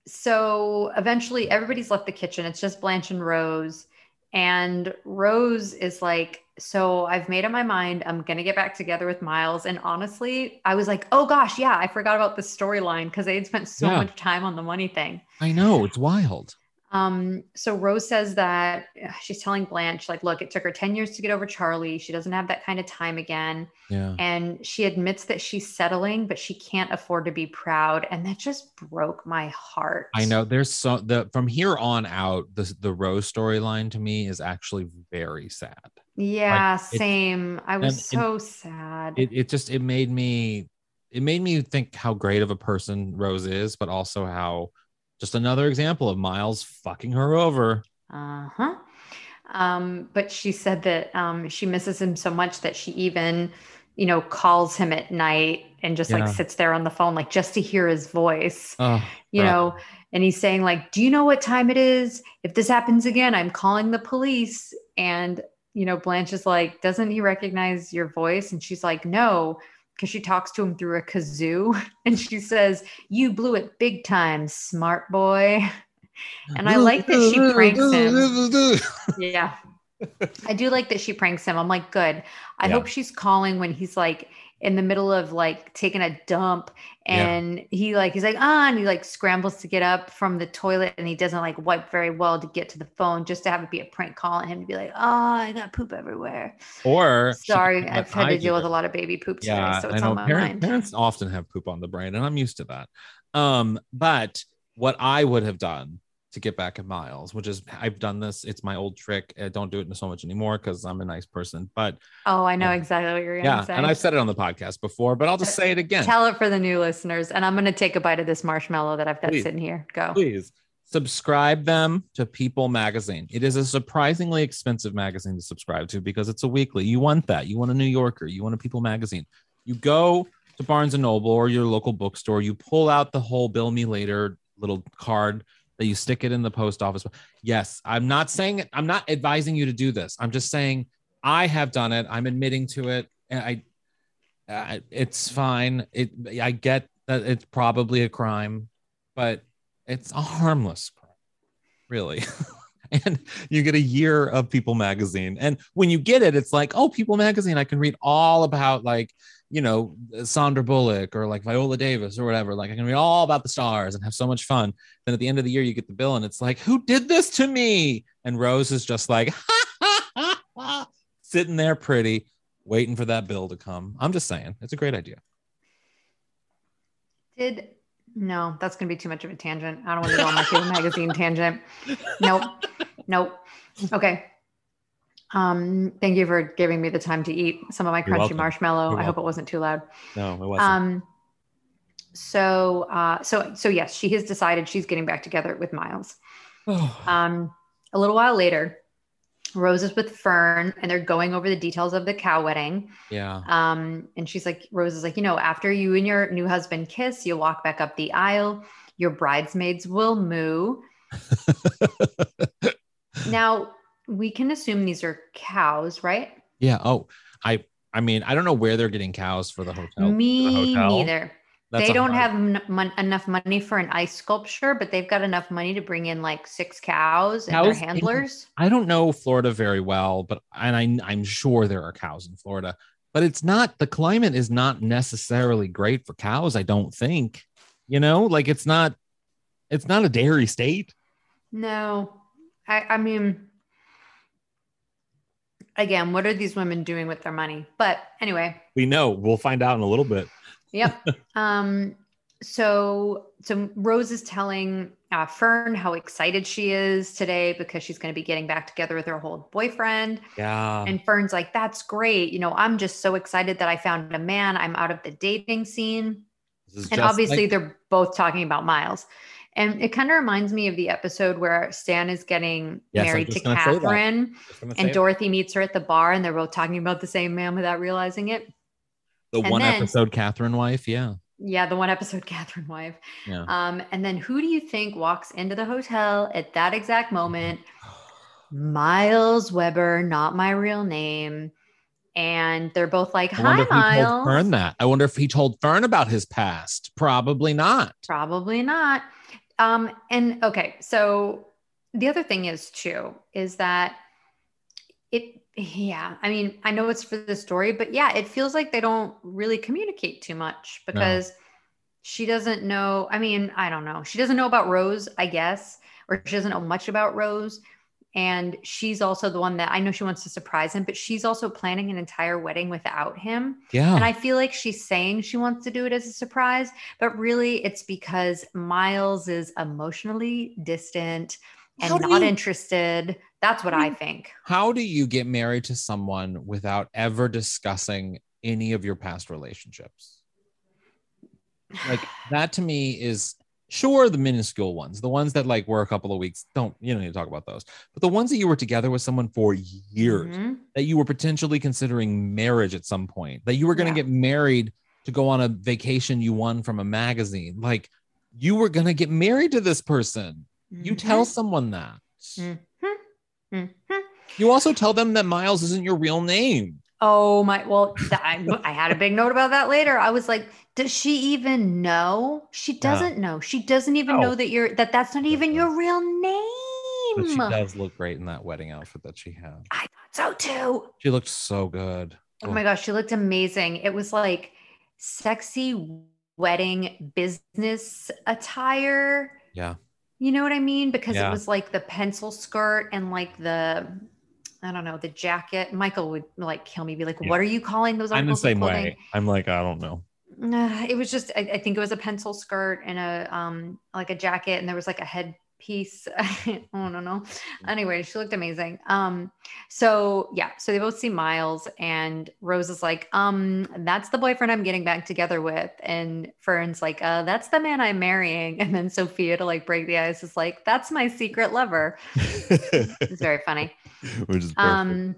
so eventually everybody's left the kitchen. It's just Blanche and Rose, and Rose is like, "So I've made up my mind. I'm gonna get back together with Miles." And honestly, I was like, "Oh gosh, yeah, I forgot about the storyline because they had spent so Yeah. much time on the money thing." I know it's wild. Um, so Rose says that uh, she's telling Blanche, like, look, it took her 10 years to get over Charlie. She doesn't have that kind of time again. Yeah. And she admits that she's settling, but she can't afford to be proud. And that just broke my heart. I know there's so the from here on out, the the Rose storyline to me is actually very sad. Yeah, Like, same. I was and- so sad. It it just it made me it made me think how great of a person Rose is, but also how just another example of Miles fucking her over. Uh-huh. Um, but she said that um, she misses him so much that she even, you know, calls him at night and just Yeah. like sits there on the phone, like just to hear his voice. Oh, you bro. know and he's saying like do you know what time it is if this happens again i'm calling the police and you know blanche is like doesn't he recognize your voice and she's like no because she talks to him through a kazoo (laughs) and she says you blew it big time smart boy. And i like that she pranks him. Yeah. (laughs) I do like that she pranks him. I'm like good. I Yeah. hope she's calling when he's like in the middle of like taking a dump Yeah. and he like he's like ah and he like scrambles to get up from the toilet and he doesn't like wipe very well to get to the phone just to have it be a prank call on him to be like oh i got poop everywhere Or sorry i've had to deal with a lot of baby poop today Yeah, so it's on my parent- mind parents often have poop on the brain, and I'm used to that. Um, but what I would have done to get back at Miles, which is I've done this, it's my old trick. I don't do it so much anymore because I'm a nice person. But oh i know exactly what you're gonna yeah, say and I've said it on the podcast before, but I'll just say it (laughs) again. tell it for the new listeners and i'm gonna take a bite of this marshmallow that i've got Please. sitting here go Please subscribe them to People Magazine. It is a surprisingly expensive magazine to subscribe to because it's a weekly. You want that. You want a New Yorker. You want a People Magazine. You go to Barnes and Noble or your local bookstore. You pull out the whole "Bill Me Later" little card that you stick it in the post office. Yes, I'm not saying. I'm not advising you to do this. I'm just saying I have done it. I'm admitting to it. And I, uh, it's fine. It. I get that it's probably a crime, but it's a harmless crime, really. (laughs) and you get a year of People magazine. And when you get it, it's like, oh, People magazine, I can read all about like, you know, Sandra Bullock or like Viola Davis or whatever. Like I can read all about the stars and have so much fun. Then at the end of the year, you get the bill and it's like, who did this to me? And Rose is just like, (laughs) sitting there pretty, waiting for that bill to come. I'm just saying, it's a great idea. Did no, that's gonna be too much of a tangent. I don't want to go on my People magazine tangent. Nope. Nope. Okay. Um, thank you for giving me the time to eat some of my crunchy marshmallow. You're I hope it wasn't too loud. No, it wasn't. Um, so, uh, so, so yes, she has decided she's getting back together with Miles. (sighs) um, a little while later, Rose is with Fern and they're going over the details of the cow wedding. yeah. Um, and she's like, Rose is like, you know, after you and your new husband kiss, you'll walk back up the aisle. Your bridesmaids will moo. (laughs) now, we can assume these are cows, right? Yeah. Oh, I I mean, I don't know where they're getting cows for the hotel. Me the hotel. neither. That's they don't hard- have mon- enough money for an ice sculpture, but they've got enough money to bring in like six cows and their Cows in- handlers. I don't know Florida very well, but and I I'm sure there are cows in Florida, but it's not the climate is not necessarily great for cows. I don't think. You know, like it's not it's not a dairy state. No, I, I mean, again, what are these women doing with their money? But anyway, We know. We'll find out in a little bit. Yep. (laughs) um, so so Rose is telling uh, Fern how excited she is today because she's going to be getting back together with her old boyfriend. Yeah. And Fern's like, "That's great. You know, I'm just so excited that I found a man. I'm out of the dating scene." And obviously, like- they're both talking about Miles. And it kind of reminds me of the episode where Stan is getting Yes, married to just gonna say that. Catherine, Just gonna say and. Dorothy meets her at the bar, and they're both talking about the same man without realizing it. the and one then- episode Catherine wife. Yeah. Yeah, the one episode (laughs) Catherine wife. Yeah. Um, and then who do you think walks into the hotel at that exact moment? Miles Webber, not my real name. And they're both like, I wonder Hi, if he told Miles. Fern that. I wonder if he told Fern about his past. Probably not. Probably not. Um, and okay, so the other thing is too, is that it yeah, I mean, I know it's for the story, but yeah, it feels like they don't really communicate too much because she doesn't know. I mean, I don't know. She doesn't know about Rose, I guess, or she doesn't know much about Rose. And she's also the one that I know she wants to surprise him, but she's also planning an entire wedding without him. Yeah. And I feel like she's saying she wants to do it as a surprise, but really it's because Miles is emotionally distant and not you- interested. That's what I think. How do you get married to someone without ever discussing any of your past relationships? Like that to me is sure the minuscule ones, the ones that like were a couple of weeks. Don't you don't need to talk about those, but the ones that you were together with someone for years, Mhm. that you were potentially considering marriage at some point, that you were going to Yeah. get married to go on a vacation you won from a magazine, like you were going to get married to this person. You tell someone that. Mhm. Mhm. You also tell them that Miles isn't your real name. Oh my, well, I, I had a big note about that later. I was like, does she even know? She doesn't know. She doesn't even No. know oh. that you're, that that's not even your real But she name. does look great in that wedding outfit that she had. I thought so too. She looked so good. Oh my gosh, she looked amazing. It was like sexy wedding business attire. Yeah. You know what I mean? Because Yeah. it was like the pencil skirt and like the, I don't know, the jacket. Michael would like kill me, be like, Yeah. "What are you calling those I'm the same clothing?" way. I'm like, I don't know. Uh, (sighs) it was just, I, I think it was a pencil skirt and a um like a jacket, and there was like a head piece. (laughs) I don't know. Anyway, she looked amazing. Um, so yeah, so they both see Miles, and Rose is like, um, that's the boyfriend I'm getting back together with, and Fern's like, uh, that's the man I'm marrying, (laughs) and then Sophia to like break the ice is like, that's my secret lover. (laughs) It's very funny. (laughs) Which is perfect. Um,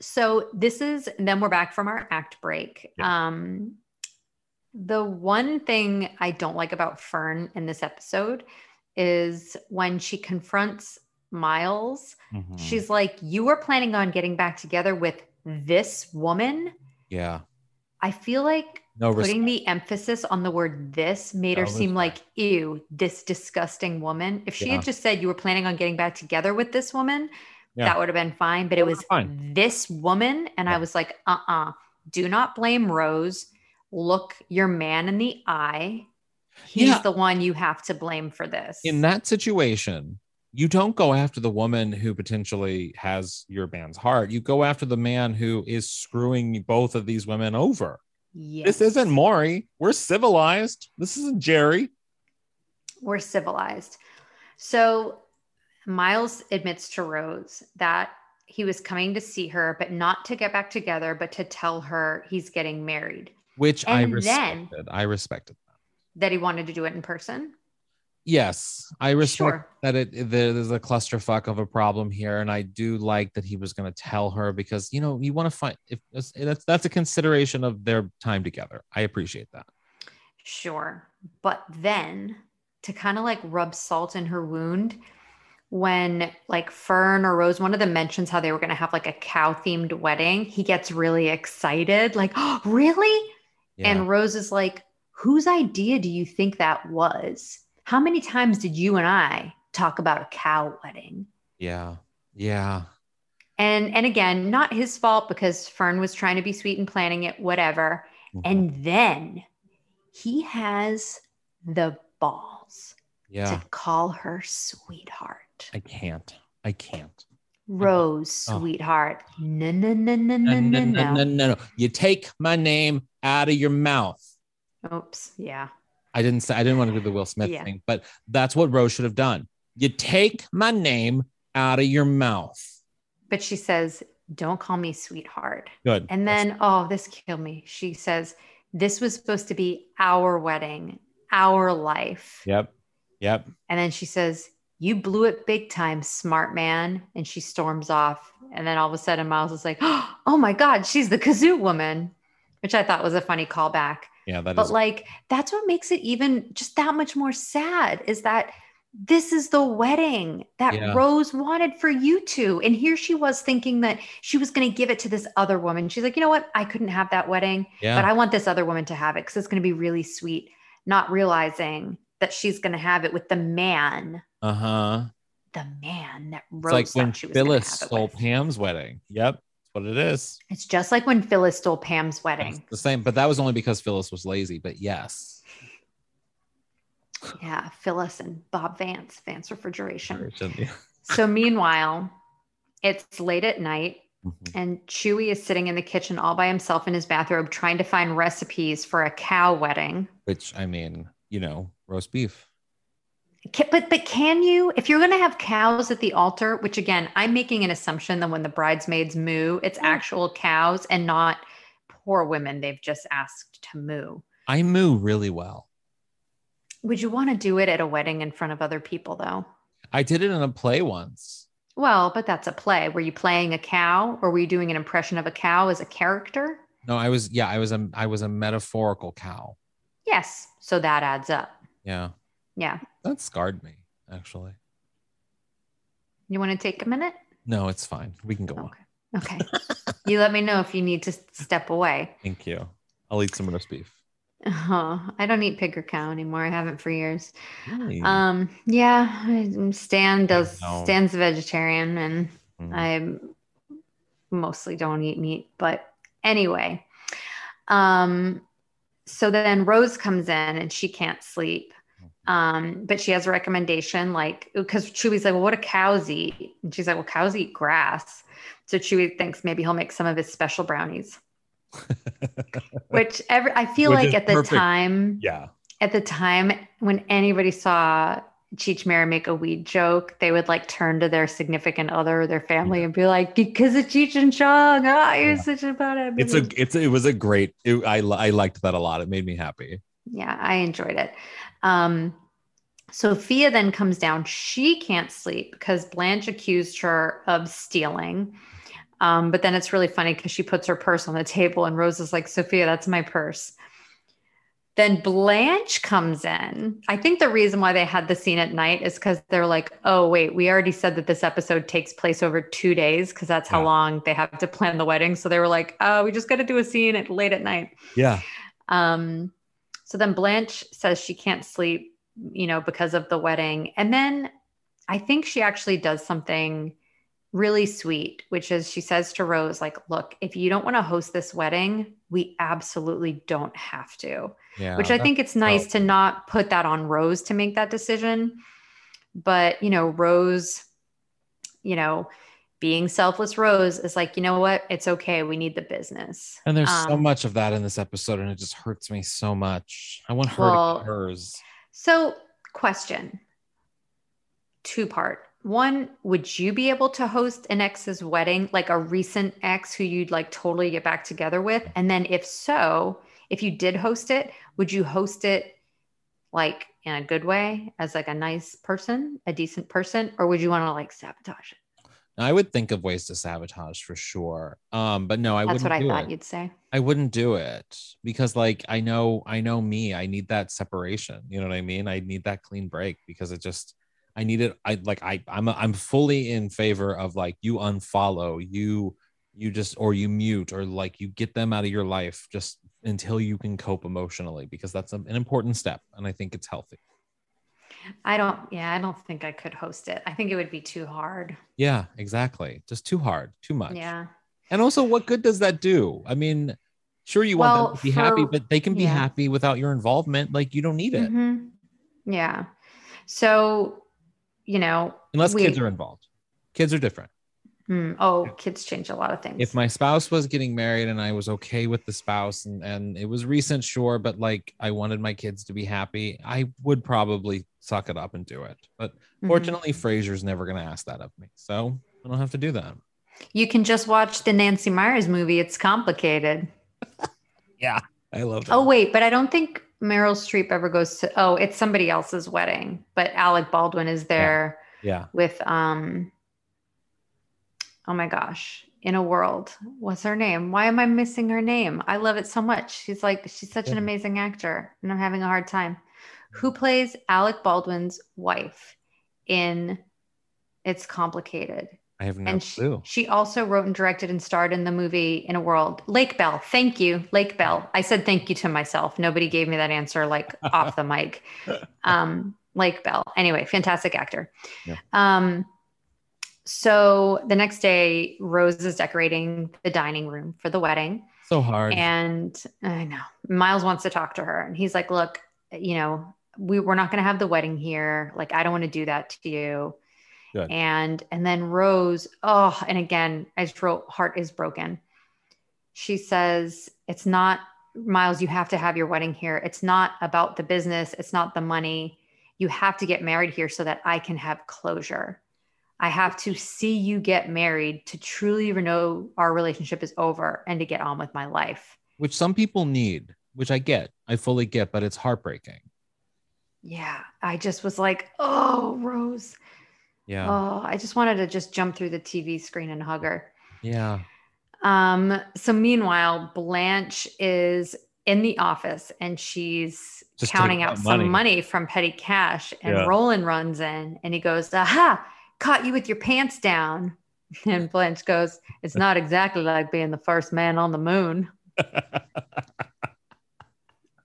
so this is then we're back from our act break. Um, the one thing I don't like about Fern in this episode is when she confronts Miles. Mhm. She's like, "You were planning on getting back together with this woman." yeah. I feel like No putting the emphasis on the word this made her No seem like ew this disgusting woman if she Yeah. had just said you were planning on getting back together with this woman Yeah. that would have been fine but it was fine. this woman and i was like uh-uh do not blame rose look your man in the eye he's Yeah. the one you have to blame for this in that situation, you don't go after the woman who potentially has your man's heart. You go after the man who is screwing both of these women over. yes. This isn't Maury. We're civilized. This isn't Jerry. we're civilized. So Miles admits to Rose that he was coming to see her, but not to get back together, but to tell her he's getting married, Which I And then- respected. I respected. that he wanted to do it in person. Yes, I respect Sure. that it, there's a clusterfuck of a problem here, and I do like that he was going to tell her because you know you want to find if that's that's a consideration of their time together. I appreciate that. Sure. But then to kind of like rub salt in her wound, when like Fern or Rose, one of them mentions how they were going to have like a cow themed wedding, he gets really excited, like, oh, (gasps) really? Yeah. And Rose is like, whose idea do you think that was? How many times did you and I talk about a cow wedding? yeah, yeah, And and again, not his fault because Fern was trying to be sweet and planning it, whatever. Mhm. And then he has the balls yeah. to call her sweetheart. I can't. I can't. Rose, Oh. sweetheart. No, no, no, no, No, no, no, no, no. You take my name out of your mouth. Oops. Yeah. I didn't say I didn't want to do the Will Smith Yeah. thing, but that's what Rose should have done. You take my name out of your mouth. But she says, don't call me sweetheart. Good. And then, oh, this killed me. She says, this was supposed to be our wedding, our life. Yep. Yep. And then she says, You blew it big time, smart man. And she storms off. And then all of a sudden, Miles is like, (gasps) Oh my God, she's the kazoo woman, which I thought was a funny callback. Yeah, that is. But like, that's what makes it even just that much more sad is that this is the wedding that Yeah. Rose wanted for you two. And here she was thinking that she was going to give it to this other woman. She's like, you know what? I couldn't have that wedding, Yeah. but I want this other woman to have it because it's going to be really sweet. Not realizing that she's going to have it with the man, uh huh. the man that It's like when she was Phyllis stole. Pam's wedding. Yep. That's what it is. It's just like when Phyllis stole Pam's It's wedding. the same, but that was only because Phyllis was lazy. But yes. Yeah, Phyllis and Bob Vance, Vance Refrigeration. Yeah. So meanwhile, it's late at night Mhm. and Chuy is sitting in the kitchen all by himself in his bathrobe trying to find recipes for a cow wedding. Which I mean, you know, roast beef. Ca- But but can you, if you're going to have cows at the altar, which again, I'm making an assumption that when the bridesmaids moo, it's hmm. actual cows and not poor women they've just asked to moo. I moo really well. Would you want to do it at a wedding in front of other people though? I did it in a play once. Well, but that's a play. Were you playing a cow or were you doing an impression of a cow as a character? No, I was yeah, I was a I was a metaphorical cow. Yes. So that adds up. Yeah. Yeah. That scarred me, actually. You want to take a minute? No, it's fine. We can go on. Okay. (laughs) you let me know if you need to step away. Thank you. I'll eat some roast beef. Oh, I don't eat pig or cow anymore. I haven't for years. Really? Um, yeah, Stan does. Stan's a vegetarian, and Mm. I mostly don't eat meat. But anyway, um, so then Rose comes in and she can't sleep. Um, but she has a recommendation, like because Chuy's like, well, what do cows eat? And she's like, well, cows eat grass. So Chuy thinks maybe he'll make some of his special brownies. (laughs) Which every I feel Which like at the perfect. time Yeah. at the time when anybody saw Cheech Marin make a weed joke, they would like turn to their significant other or their family and be like, because of Cheech and Chong, ah, you're Yeah. such a bad It's a it's it was a great it, I I liked that a lot. It made me happy. yeah, I enjoyed it. Um, Sophia then comes down. She can't sleep because Blanche accused her of stealing. Um, but then it's really funny because she puts her purse on the table and Rose is like, Sophia, that's my purse. Then Blanche comes in. I think the reason why they had the scene at night is because they're like, oh, wait, we already said that this episode takes place over two days because that's how Yeah. long they have to plan the wedding. So they were like, oh, we just got to do a scene at late at night. Yeah. Um, so then Blanche says she can't sleep, you know, because of the wedding. And then I think she actually does something really sweet, which is she says to Rose, like, look, if you don't want to host this wedding, we absolutely don't have to. Yeah, which I think it's nice dope. to not put that on Rose to make that decision. But, you know, Rose, you know, being selfless Rose is like, you know what? It's okay. We need the business. And there's so Um, much of that in this episode, and it just hurts me so much. I want her Well, to hers. So, question two part. One, would you be able to host an ex's wedding, like a recent ex who you'd like totally get back together with? And then, if so, if you did host it, would you host it like in a good way as like a nice person, a decent person, or would you want to like sabotage it? I would think of ways to sabotage for sure. Um, but no, I That's wouldn't. That's what I thought it. you'd say. I wouldn't do it because, like, I know, I know me. I need that separation. You know what I mean? I need that clean break because it just, I need it. I like, I, I'm, I'm fully in favor of like you unfollow, you, you just, or you mute, or like you get them out of your life just until you can cope emotionally because that's an important step, and I think it's healthy. I don't, yeah, I don't think I could host it. I think it would be too hard. Yeah, exactly. Just too hard, too much. Yeah. And also, what good does that do? I mean, sure, you want them to be happy, but they can be yeah. happy without your involvement. Like, you don't need it Mhm. Yeah. So, you know, unless we- kids are involved. Kids are different. Mm, oh, kids change a lot of things. If my spouse was getting married and I was okay with the spouse and, and it was recent, sure, but like I wanted my kids to be happy, I would probably suck it up and do it. But Mhm. fortunately, Fraser's never going to ask that of me. So I don't have to do that. you can just watch the Nancy Meyers movie. It's complicated. (laughs) Yeah. I love that. Oh, wait, but I don't think Meryl Streep ever goes to, oh, it's somebody else's wedding, but Alec Baldwin is there Yeah. with, um, oh my gosh, in a world. What's her name? Why am I missing her name? I love it so much. She's like, she's such an amazing actor, and I'm having a hard time. Who plays Alec Baldwin's wife in It's Complicated? I have no and she, she also wrote and directed and starred in the movie In a World. Lake Bell. Thank you, Lake Bell. I said thank you to myself. Nobody gave me that answer like off the mic. (laughs) Um, Lake Bell. Anyway, fantastic actor. Yeah. Um, so the next day, Rose is decorating the dining room for the wedding. So hard. And I know Miles wants to talk to her, and he's like, "Look, you know, we we're not going to have the wedding here. Like, I don't want to do that to you." Good. And and then Rose, oh, and again, I just wrote, "Heart is broken." She says, "It's not Miles. You have to have your wedding here. It's not about the business. It's not the money. You have to get married here so that I can have closure." I have to see you get married to truly know our relationship is over and to get on with my life. which some people need, which I get, I fully get, but it's heartbreaking. Yeah. I just was like, oh, Rose. Yeah. Oh, I just wanted to just jump through the TV screen and hug her. Yeah. Um, so meanwhile, Blanche is in the office and she's Just counting out out some money. money from petty cash. And Yeah. Roland runs in and he goes, Aha, caught you with your pants down. (laughs) And Blanche goes, It's not exactly like being the first man on the moon. (laughs)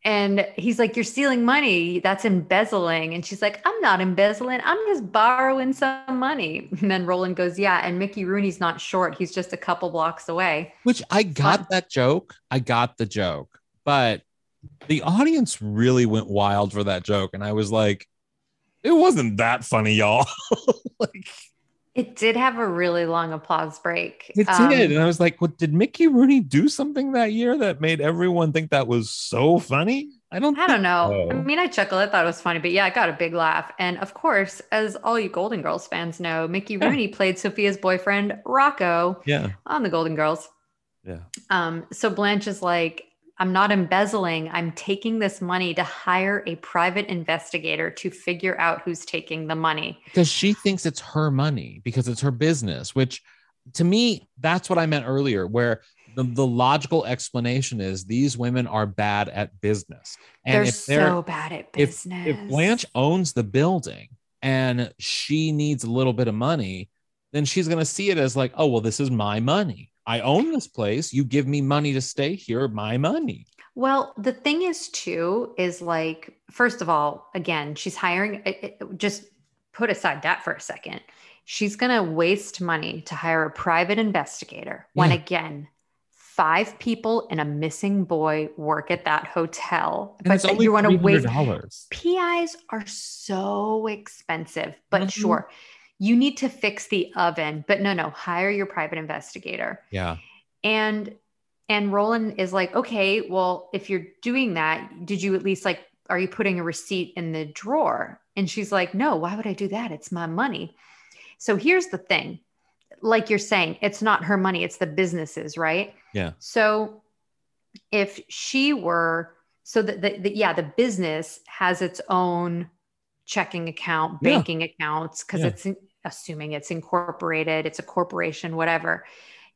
and he's like, You're stealing money. That's embezzling. And she's like, I'm not embezzling. I'm just borrowing some money. (laughs) And then Roland goes, Yeah. And Mickey Rooney's not short. He's just a couple blocks away. Which I got that joke. I got the joke, but the audience really went wild for that joke. And I was like, it wasn't that funny, y'all. (laughs) It did have a really long applause break. It Um, did. And I was like, what did Mickey Rooney do something that year that made everyone think that was so funny? I don't I don't know. so. I mean, I chuckled. I thought it was funny, but yeah, I got a big laugh. And of course, as all you Golden Girls fans know, Mickey Rooney played Sophia's boyfriend, Rocco, Yeah. on the Golden Girls. Yeah. Um, so Blanche is like, I'm not embezzling. I'm taking this money to hire a private investigator to figure out who's taking the money. because she thinks it's her money because it's her business which to me that's what i meant earlier where the, the logical explanation is these women are bad at business and they're if they're so bad at if, business. if blanche owns the building and she needs a little bit of money then she's going to see it as like oh well this is my money i own this place you give me money to stay here my money Well, the thing is, too, is like, first of all, again, she's hiring, just put aside that for a second. She's going to waste money to hire a private investigator when, Yeah. again, five people and a missing boy work at that hotel. And only you want to waste $300. PIs are so expensive, but Mhm. sure, you need to fix the oven. But no, no, hire your private investigator. Yeah. And and Roland is like, okay, well, if you're doing that, did you at least like, are you putting a receipt in the drawer? And she's like, no, why would I do that? It's my money. So here's the thing. Like you're saying, it's not her money, it's the businesses, right? Yeah. So if she were, so that the, the, yeah, the business has its own checking account, Yeah. banking accounts, because Yeah. it's assuming it's incorporated, it's a corporation, whatever.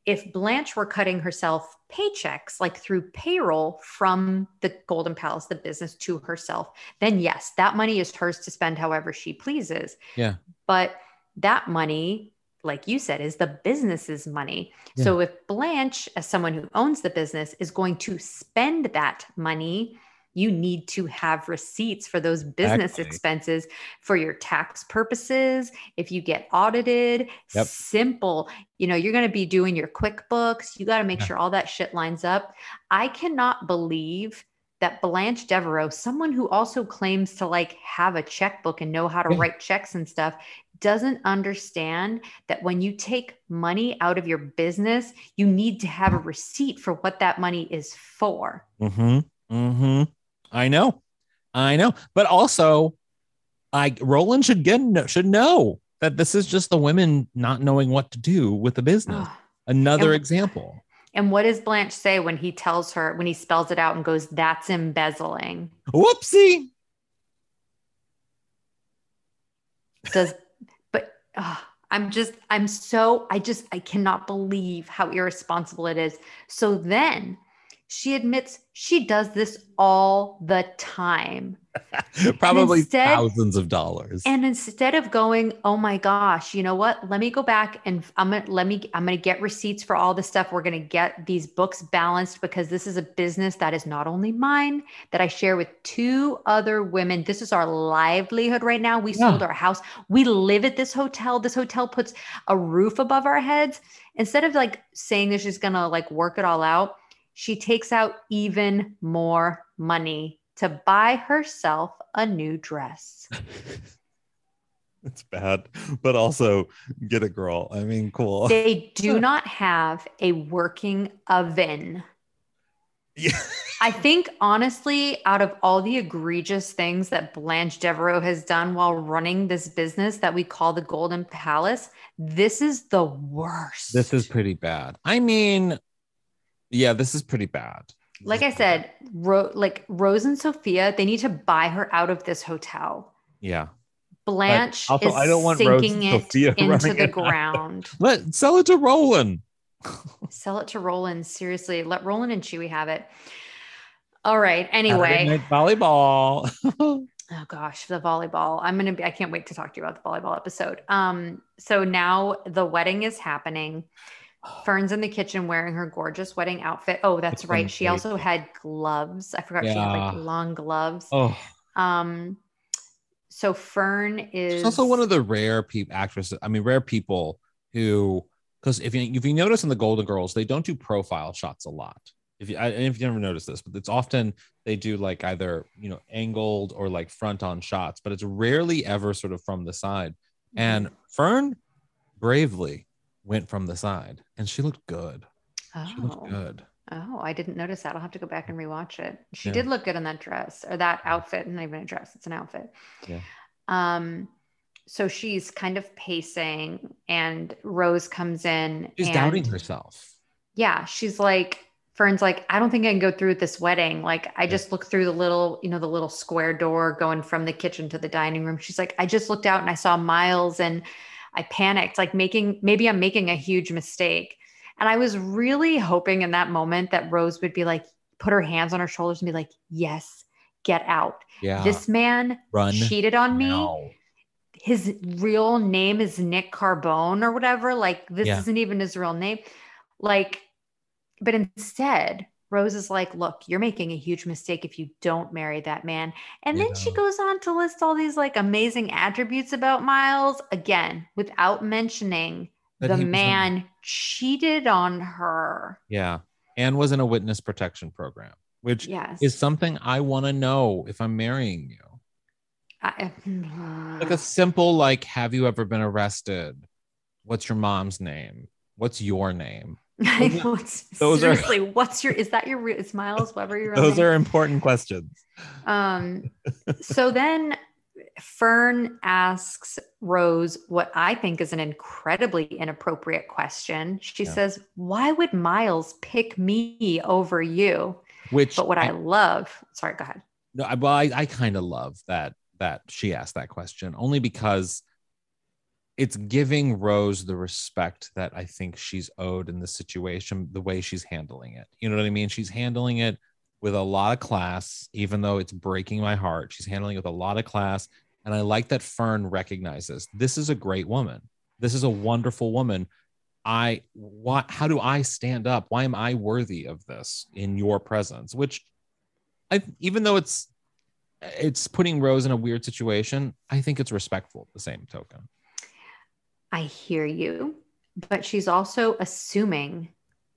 If Blanche were cutting herself paychecks like through payroll from the Golden Palace, the business to herself, then yes, that money is hers to spend however she pleases. Yeah. But that money, like you said, is the business's money. Yeah. So if Blanche, as someone who owns the business, is going to spend that money, you need to have receipts for those business Exactly. expenses for your tax purposes. If you get audited, Yep. simple. You know, you're going to be doing your QuickBooks. You got to make Yeah. sure all that shit lines up. I cannot believe that Blanche Devereaux, someone who also claims to like have a checkbook and know how to Yeah. write checks and stuff, doesn't understand that when you take money out of your business, you need to have a receipt for what that money is for. Mm-hmm. Mm-hmm. I know. I know. But also, I Roland should get should know that this is just the women not knowing what to do with the business. Another And- example. And what does Blanche say when he tells her, when he spells it out and goes, that's embezzling? Whoopsie. Does, but ugh, I'm just, I'm so, I just, I cannot believe how irresponsible it is. So then she admits she does this all the time. (laughs) Probably instead- thousands of dollars. And instead of going, oh my gosh, you know what? Let me go back and I'm gonna let me I'm gonna get receipts for all the stuff. We're gonna get these books balanced because this is a business that is not only mine, that I share with two other women. This is our livelihood right now. We Yeah. sold our house. We live at this hotel. This hotel puts a roof above our heads. Instead of like saying that she's gonna like work it all out, she takes out even more money to buy herself a new dress. (laughs) it's bad, but also get a girl. I mean, cool. They do (laughs) not have a working oven. Yeah. I think, honestly, out of all the egregious things that Blanche Devereaux has done while running this business that we call the Golden Palace, this is the worst. This is pretty bad. I mean, yeah, this is pretty bad. like I said, Ro- like Rose and Sophia, they need to buy her out of this hotel. Yeah. Blanche also, is I don't want Rose sinking and it Sophia into the out. ground. (laughs) Let sell it to Roland. Sell it to Roland. Seriously, let Roland and Chuy have it. All right. Anyway, volleyball. (laughs) oh gosh, the volleyball. I'm gonna be. I can't wait to talk to you about the volleyball episode. Um. So now the wedding is happening. Fern's in the kitchen wearing her gorgeous wedding outfit. Oh, that's It's right. She also had gloves. I forgot she had like long gloves. oh, Um. So Fern is she's also one of the rare people actresses. I mean, rare people who, because if you if you notice in the Golden Girls, they don't do profile shots a lot. If you I, if you never noticed this, but it's often they do like either you know angled or like front on shots, but it's rarely ever sort of from the side. And Fern bravely went from the side, and she looked good. Oh. She Oh. looked good. Oh, I didn't notice that. I'll have to go back and rewatch it. She Yeah. did look good in that dress or that outfit. and Not even a dress, it's an outfit. Yeah. Um, so she's kind of pacing, and Rose comes in. She's and, doubting herself. Yeah, she's like, Fern's like, I don't think I can go through with this wedding. Like, I just looked through the little, you know, the little square door going from the kitchen to the dining room. She's like, I just looked out and I saw Miles and I panicked, like making maybe I'm making a huge mistake. And I was really hoping in that moment that Rose would be like, put her hands on her shoulders and be like, Yes, get out. Yeah. This man Run cheated on me. now. His real name is Nick Carbone or whatever. Like, this Yeah. isn't even his real name. Like, but instead, Rose is like, look, you're making a huge mistake if you don't marry that man. And then she goes on to list all these like amazing attributes about Miles, again, without mentioning That the he was in- man cheated on her. Yeah. And was in a witness protection program, which Yes. is something I want to know if I'm marrying you. I, Like a simple, like, have you ever been arrested? What's your mom's name? What's your name? (laughs) It's- (laughs) those are- seriously, what's your is that your is Miles Webber your Those name? are important questions. Um, so then Fern asks Rose what I think is an incredibly inappropriate question. She Yeah. says, Why would Miles pick me over you? Which But what I, I- love, sorry, go ahead. No, I, well, I, I kind of love that that she asked that question only because it's giving Rose the respect that I think she's owed in this situation, the way she's handling it. You know what I mean? She's handling it with a lot of class, even though it's breaking my heart. She's handling it with a lot of class. And I like that Fern recognizes this is a great woman. This is a wonderful woman. I what how do I stand up? Why am I worthy of this in your presence? Which I even though it's it's putting Rose in a weird situation, I think it's respectful the same token. I hear you, but she's also assuming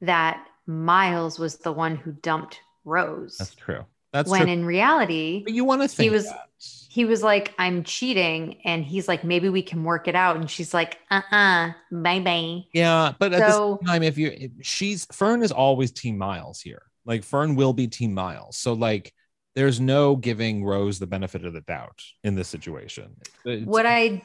that Miles was the one who dumped Rose. That's true. That's when true. in reality, But you want to think he was that. he was like, I'm cheating, and he's like, maybe we can work it out. And she's like, uh-uh, bye bye. Yeah, but at So- the same time, if you if she's Fern is always Team Miles here. Like Fern will be Team Miles. So like there's no giving Rose the benefit of the doubt in this situation. It's- What I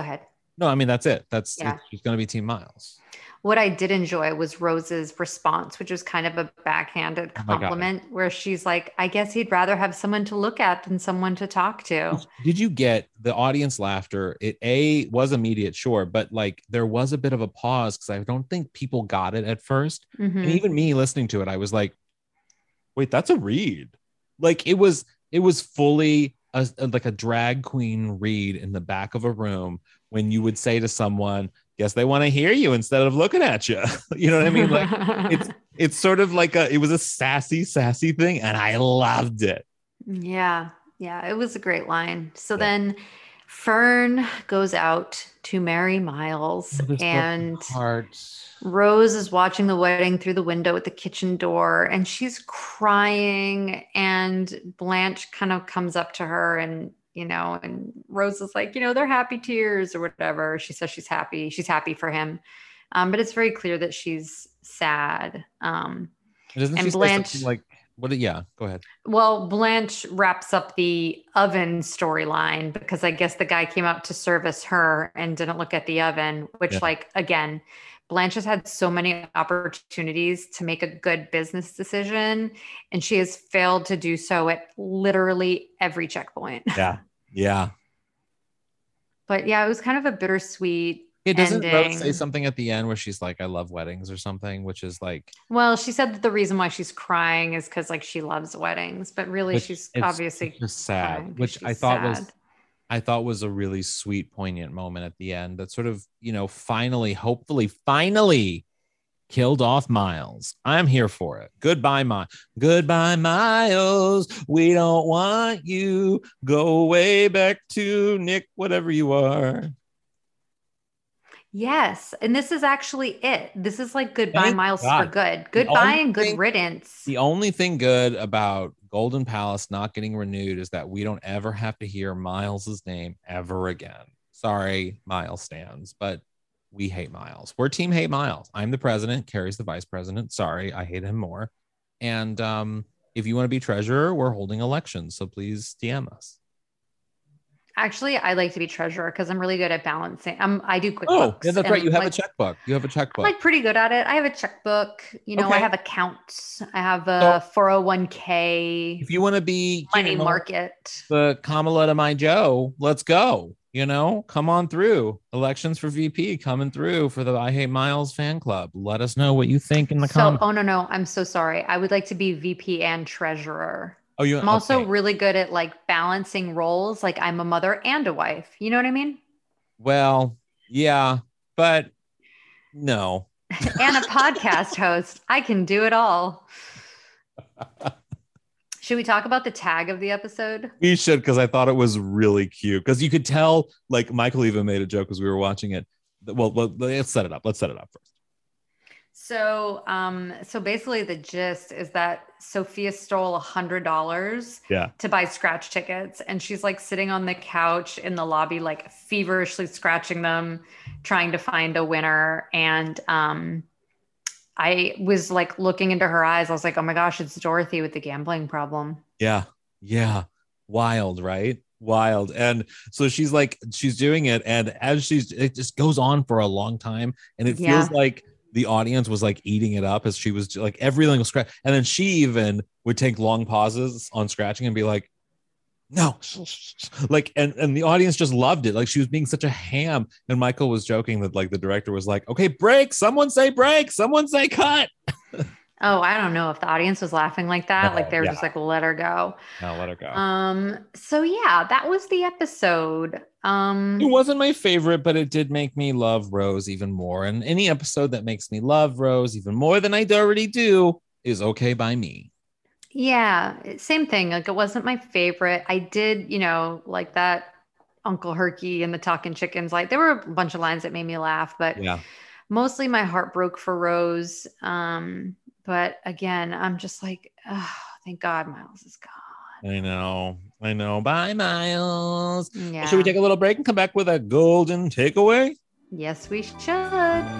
go ahead. no, I mean that's it. That's Yeah. she's gonna be Team Miles. What I did enjoy was Rose's response, which was kind of a backhanded Oh compliment, where she's like, I guess he'd rather have someone to look at than someone to talk to. Did you get the audience laughter? It a was immediate, sure, but like there was a bit of a pause because I don't think people got it at 1st Mhm. and even me listening to it, I was like, "Wait, that's a read." Like it was, it was fully a, like a drag queen read in the back of a room when you would say to someone, "Guess they want to hear you instead of looking at you." (laughs) you know what I mean? Like it's (laughs) it's sort of like a it was a sassy, sassy thing, and I loved it. Yeah, yeah, it was a great line. So then Fern goes out to marry Miles, and heart. Rose is watching the wedding through the window at the kitchen door, and she's crying. And Blanche kind of comes up to her, and you know, and Rose is like, you know, they're happy tears or whatever. She says she's happy. She's happy for him, um, but it's very clear that she's sad. Um, Doesn't And she Blanche- like what? Yeah, go ahead. Well, Blanche wraps up the oven storyline because I guess the guy came out to service her and didn't look at the oven, which, Yeah. like, again, Blanche has had so many opportunities to make a good business decision, and she has failed to do so at literally every checkpoint. Yeah, yeah. But yeah, it was kind of a bittersweet It doesn't ending. say something at the end where she's like, "I love weddings" or something, which is like Well, she said that the reason why she's crying is because like she loves weddings, but really she's obviously sad, which I thought was. I thought was a really sweet, poignant moment at the end that sort of you know finally, hopefully, finally killed off Miles. I'm here for it. Goodbye, Miles. Goodbye, Miles. We don't want you. Go way back to Nick, whatever you are. Yes, and this is actually it. This is like goodbye, Thank Miles, for good. Goodbye and good thing- riddance. The only thing good about Golden Palace not getting renewed is that we don't ever have to hear Miles's name ever again. Sorry, Miles stands, but we hate Miles. We're team hate Miles. I'm the president, Carrie's the vice president. Sorry, I hate him more. And um, if you want to be treasurer, we're holding elections, so please DM us. Actually, I like to be treasurer because I'm really good at balancing. Um, I do QuickBooks. Oh, yeah, that's right. You have like, a checkbook. You have a checkbook. I'm like pretty good at it. I have a checkbook. You know, I have accounts. I have a 401k, if you want to be money know, market. the Kamala to my Joe, let's go. You know, come on through. Elections for VP coming through for the I Hate Miles fan club. Let us know what you think in the So, comments. oh no, no, I'm so sorry. I would like to be VP and treasurer. Oh, you. I'm also really good at like balancing roles. Like I'm a mother and a wife. You know what I mean? well, yeah, but no, (laughs) and a podcast host. I can do it all. (laughs) Should we talk about the tag of the episode? We should because I thought it was really cute because you could tell like Michael even made a joke as we were watching it. Well, well, let's set it up. Let's set it up first. So, um, so basically, the gist is that Sophia stole a hundred dollars Yeah. to buy scratch tickets, and she's like sitting on the couch in the lobby, like feverishly scratching them, trying to find a winner. And um, I was like looking into her eyes. I was like, oh my gosh, it's Dorothy with the gambling problem. Yeah. Yeah. Wild, right? Wild. And so she's like, she's doing it. And as she's, it just goes on for a long time. And it Yeah. feels like the audience was like eating it up as she was like everything was scratch. And then she even would take long pauses on scratching and be like, no, (laughs) like, and, and the audience just loved it. Like she was being such a ham. And Michael was joking that like the director was like, okay, break, someone say break, someone say cut. (laughs) Oh, I don't know if the audience was laughing like that. No, like they were yeah. just like, let her go. Now let her go. Um, so yeah, that was the episode. Um It wasn't my favorite, but it did make me love Rose even more. And any episode that makes me love Rose even more than I already do is okay by me. Yeah, same thing. Like it wasn't my favorite. I did, you know, like that Uncle Herky and the talking chickens. Like there were a bunch of lines that made me laugh, but Yeah. mostly my heart broke for Rose. Um, but again, I'm just like, oh, thank God Miles is gone. I know. I know. Bye, Miles. Yeah. Should we take a little break and come back with a golden takeaway? Yes, we should.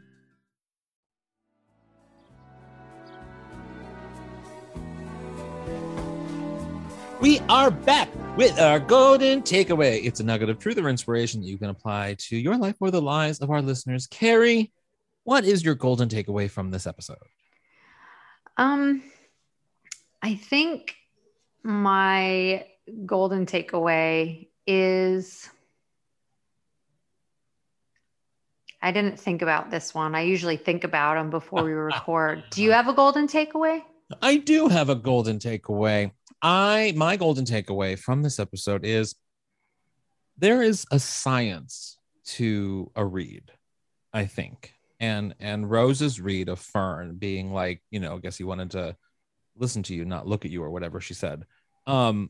We are back with our golden takeaway. It's a nugget of truth or inspiration that you can apply to your life or the lives of our listeners. Carrie, what is your golden takeaway from this episode? Um, I think my golden takeaway is I didn't think about this one. I usually think about them before we (laughs) record. Do you have a golden takeaway? I do have a golden takeaway. I my golden takeaway from this episode is there is a science to a read, I think. And and Rose's read of Fern being like, you know, I guess he wanted to listen to you, not look at you or whatever she said. Um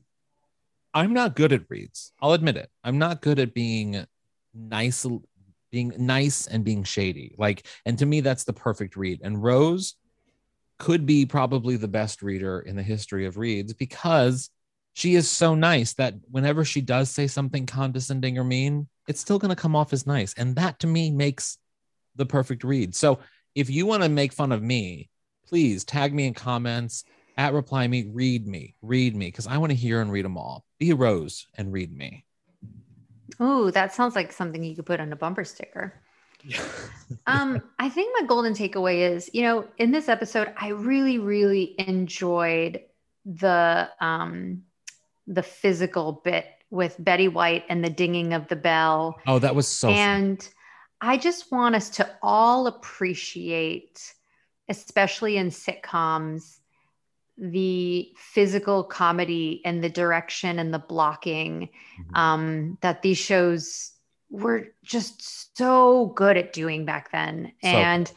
I'm not good at reads. I'll admit it. I'm not good at being nice being nice and being shady. Like and to me that's the perfect read. And Rose could be probably the best reader in the history of reads because she is so nice that whenever she does say something condescending or mean, it's still going to come off as nice. And that to me makes the perfect read. So if you want to make fun of me, please tag me in comments at reply me, read me, read me, because I want to hear and read them all. Be a rose and read me. Oh, that sounds like something you could put on a bumper sticker. Um, I think my golden takeaway is, you know, in this episode, I really, really enjoyed the um the physical bit with Betty White and the dinging of the bell. Oh, that was so fun. and I just want us to all appreciate, especially in sitcoms, the physical comedy and the direction and the blocking Mm-hmm. um, that these shows were just so good at doing back then. So and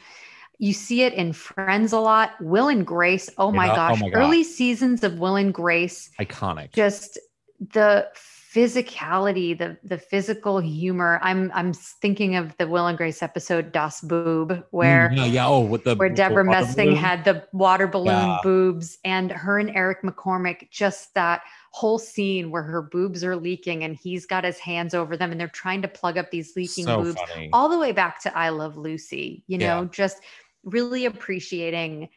you see it in Friends a lot. Will and Grace. Oh my oh gosh. my Early seasons of Will and Grace iconic. just the physicality, the the physical humor. I'm I'm thinking of the Will and Grace episode Das Boob, where Mm, yeah, yeah. Oh, with the where Debra Messing balloon. had the water balloon Yeah. boobs, and her and Eric McCormack, just that whole scene where her boobs are leaking and he's got his hands over them and they're trying to plug up these leaking So boobs, funny. all the way back to I Love Lucy, you know, Yeah. just really appreciating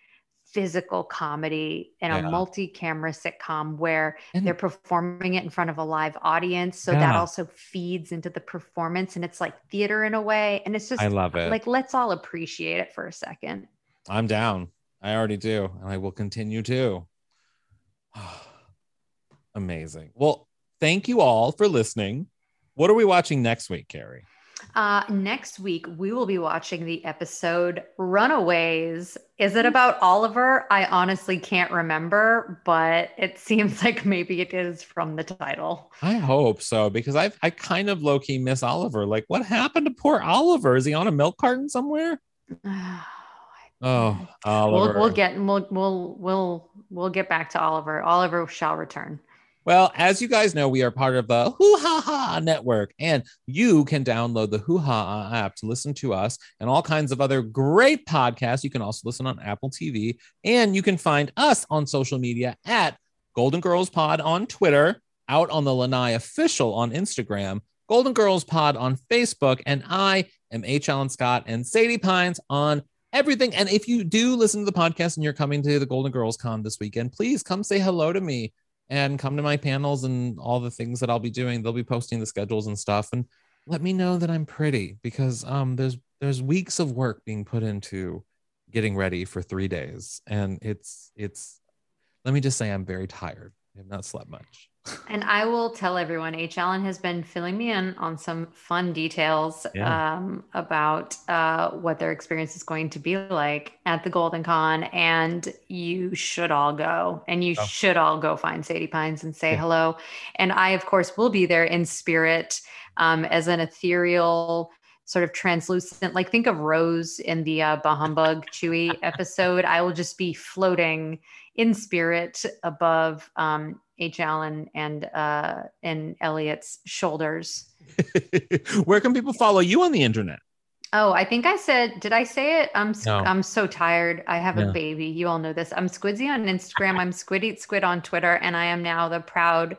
physical comedy in a multi-camera sitcom where And- they're performing it in front of a live audience so that also feeds into the performance and it's like theater in a way and it's just I love it. like let's all appreciate it for a second I'm down. I already do, and I will continue to. (sighs) (sighs) Amazing. Well, thank you all for listening. What are we watching next week, Carrie? uh next week we will be watching the episode runaways is it about oliver i honestly can't remember but it (laughs) seems like maybe it is from the title I hope so because I I kind of low key miss Oliver. Like, what happened to poor Oliver? Is he on a milk carton somewhere? (sighs) Oh, Oliver. we'll, we'll get we'll we'll we'll we'll get back to oliver oliver shall return Well, as you guys know, we are part of the Hoo Ha Ha Network, and you can download the Hoo Ha app to listen to us and all kinds of other great podcasts. You can also listen on Apple TV, and you can find us on social media at Golden Girls Pod on Twitter, out on the Lanai Official on Instagram, Golden Girls Pod on Facebook, and I am H. Alan Scott and Sadie Pines on everything. And if you do listen to the podcast and you're coming to the Golden Girls Con this weekend, please come say hello to me and come to my panels and all the things that I'll be doing. They'll be posting the schedules and stuff and let me know that I'm pretty because um there's there's weeks of work being put into getting ready for 3 days and it's it's let me just say I'm very tired. I have not slept much. And I will tell everyone, H. Alan has been filling me in on some fun details Yeah. um, about uh, what their experience is going to be like at the Golden Con. And you should all go and you Oh. should all go find Sadie Pines and say Yeah. hello. And I, of course, will be there in spirit um, as an ethereal, sort of translucent, like think of Rose in the uh, Bah Humbug Chuy (laughs) episode. I will just be floating in spirit above um, H. Alan and uh, and Elliot's shoulders. (laughs) Where can people follow you on the internet? Oh, I think I said, did I say it? I'm No. I'm so tired. I have Yeah. a baby. You all know this. I'm Squidzy on Instagram. I'm Squid Eat Squid on Twitter, and I am now the proud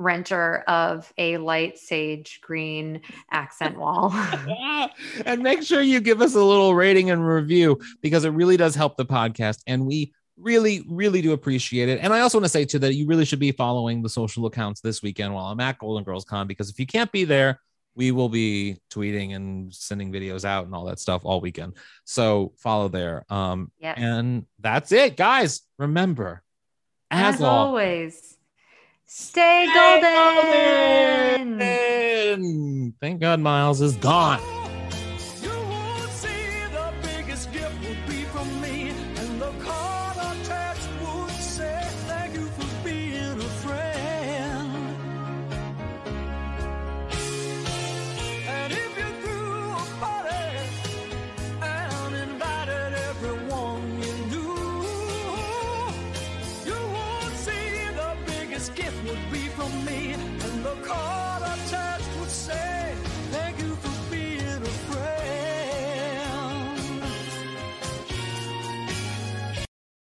renter of a light sage green accent wall. (laughs) (laughs) and make sure you give us a little rating and review because it really does help the podcast and we really really do appreciate it and i also want to say too that you really should be following the social accounts this weekend while i'm at golden girls con because if you can't be there we will be tweeting and sending videos out and all that stuff all weekend so follow there um Yes. and that's it guys remember as, As always always, stay golden. thank god miles is gone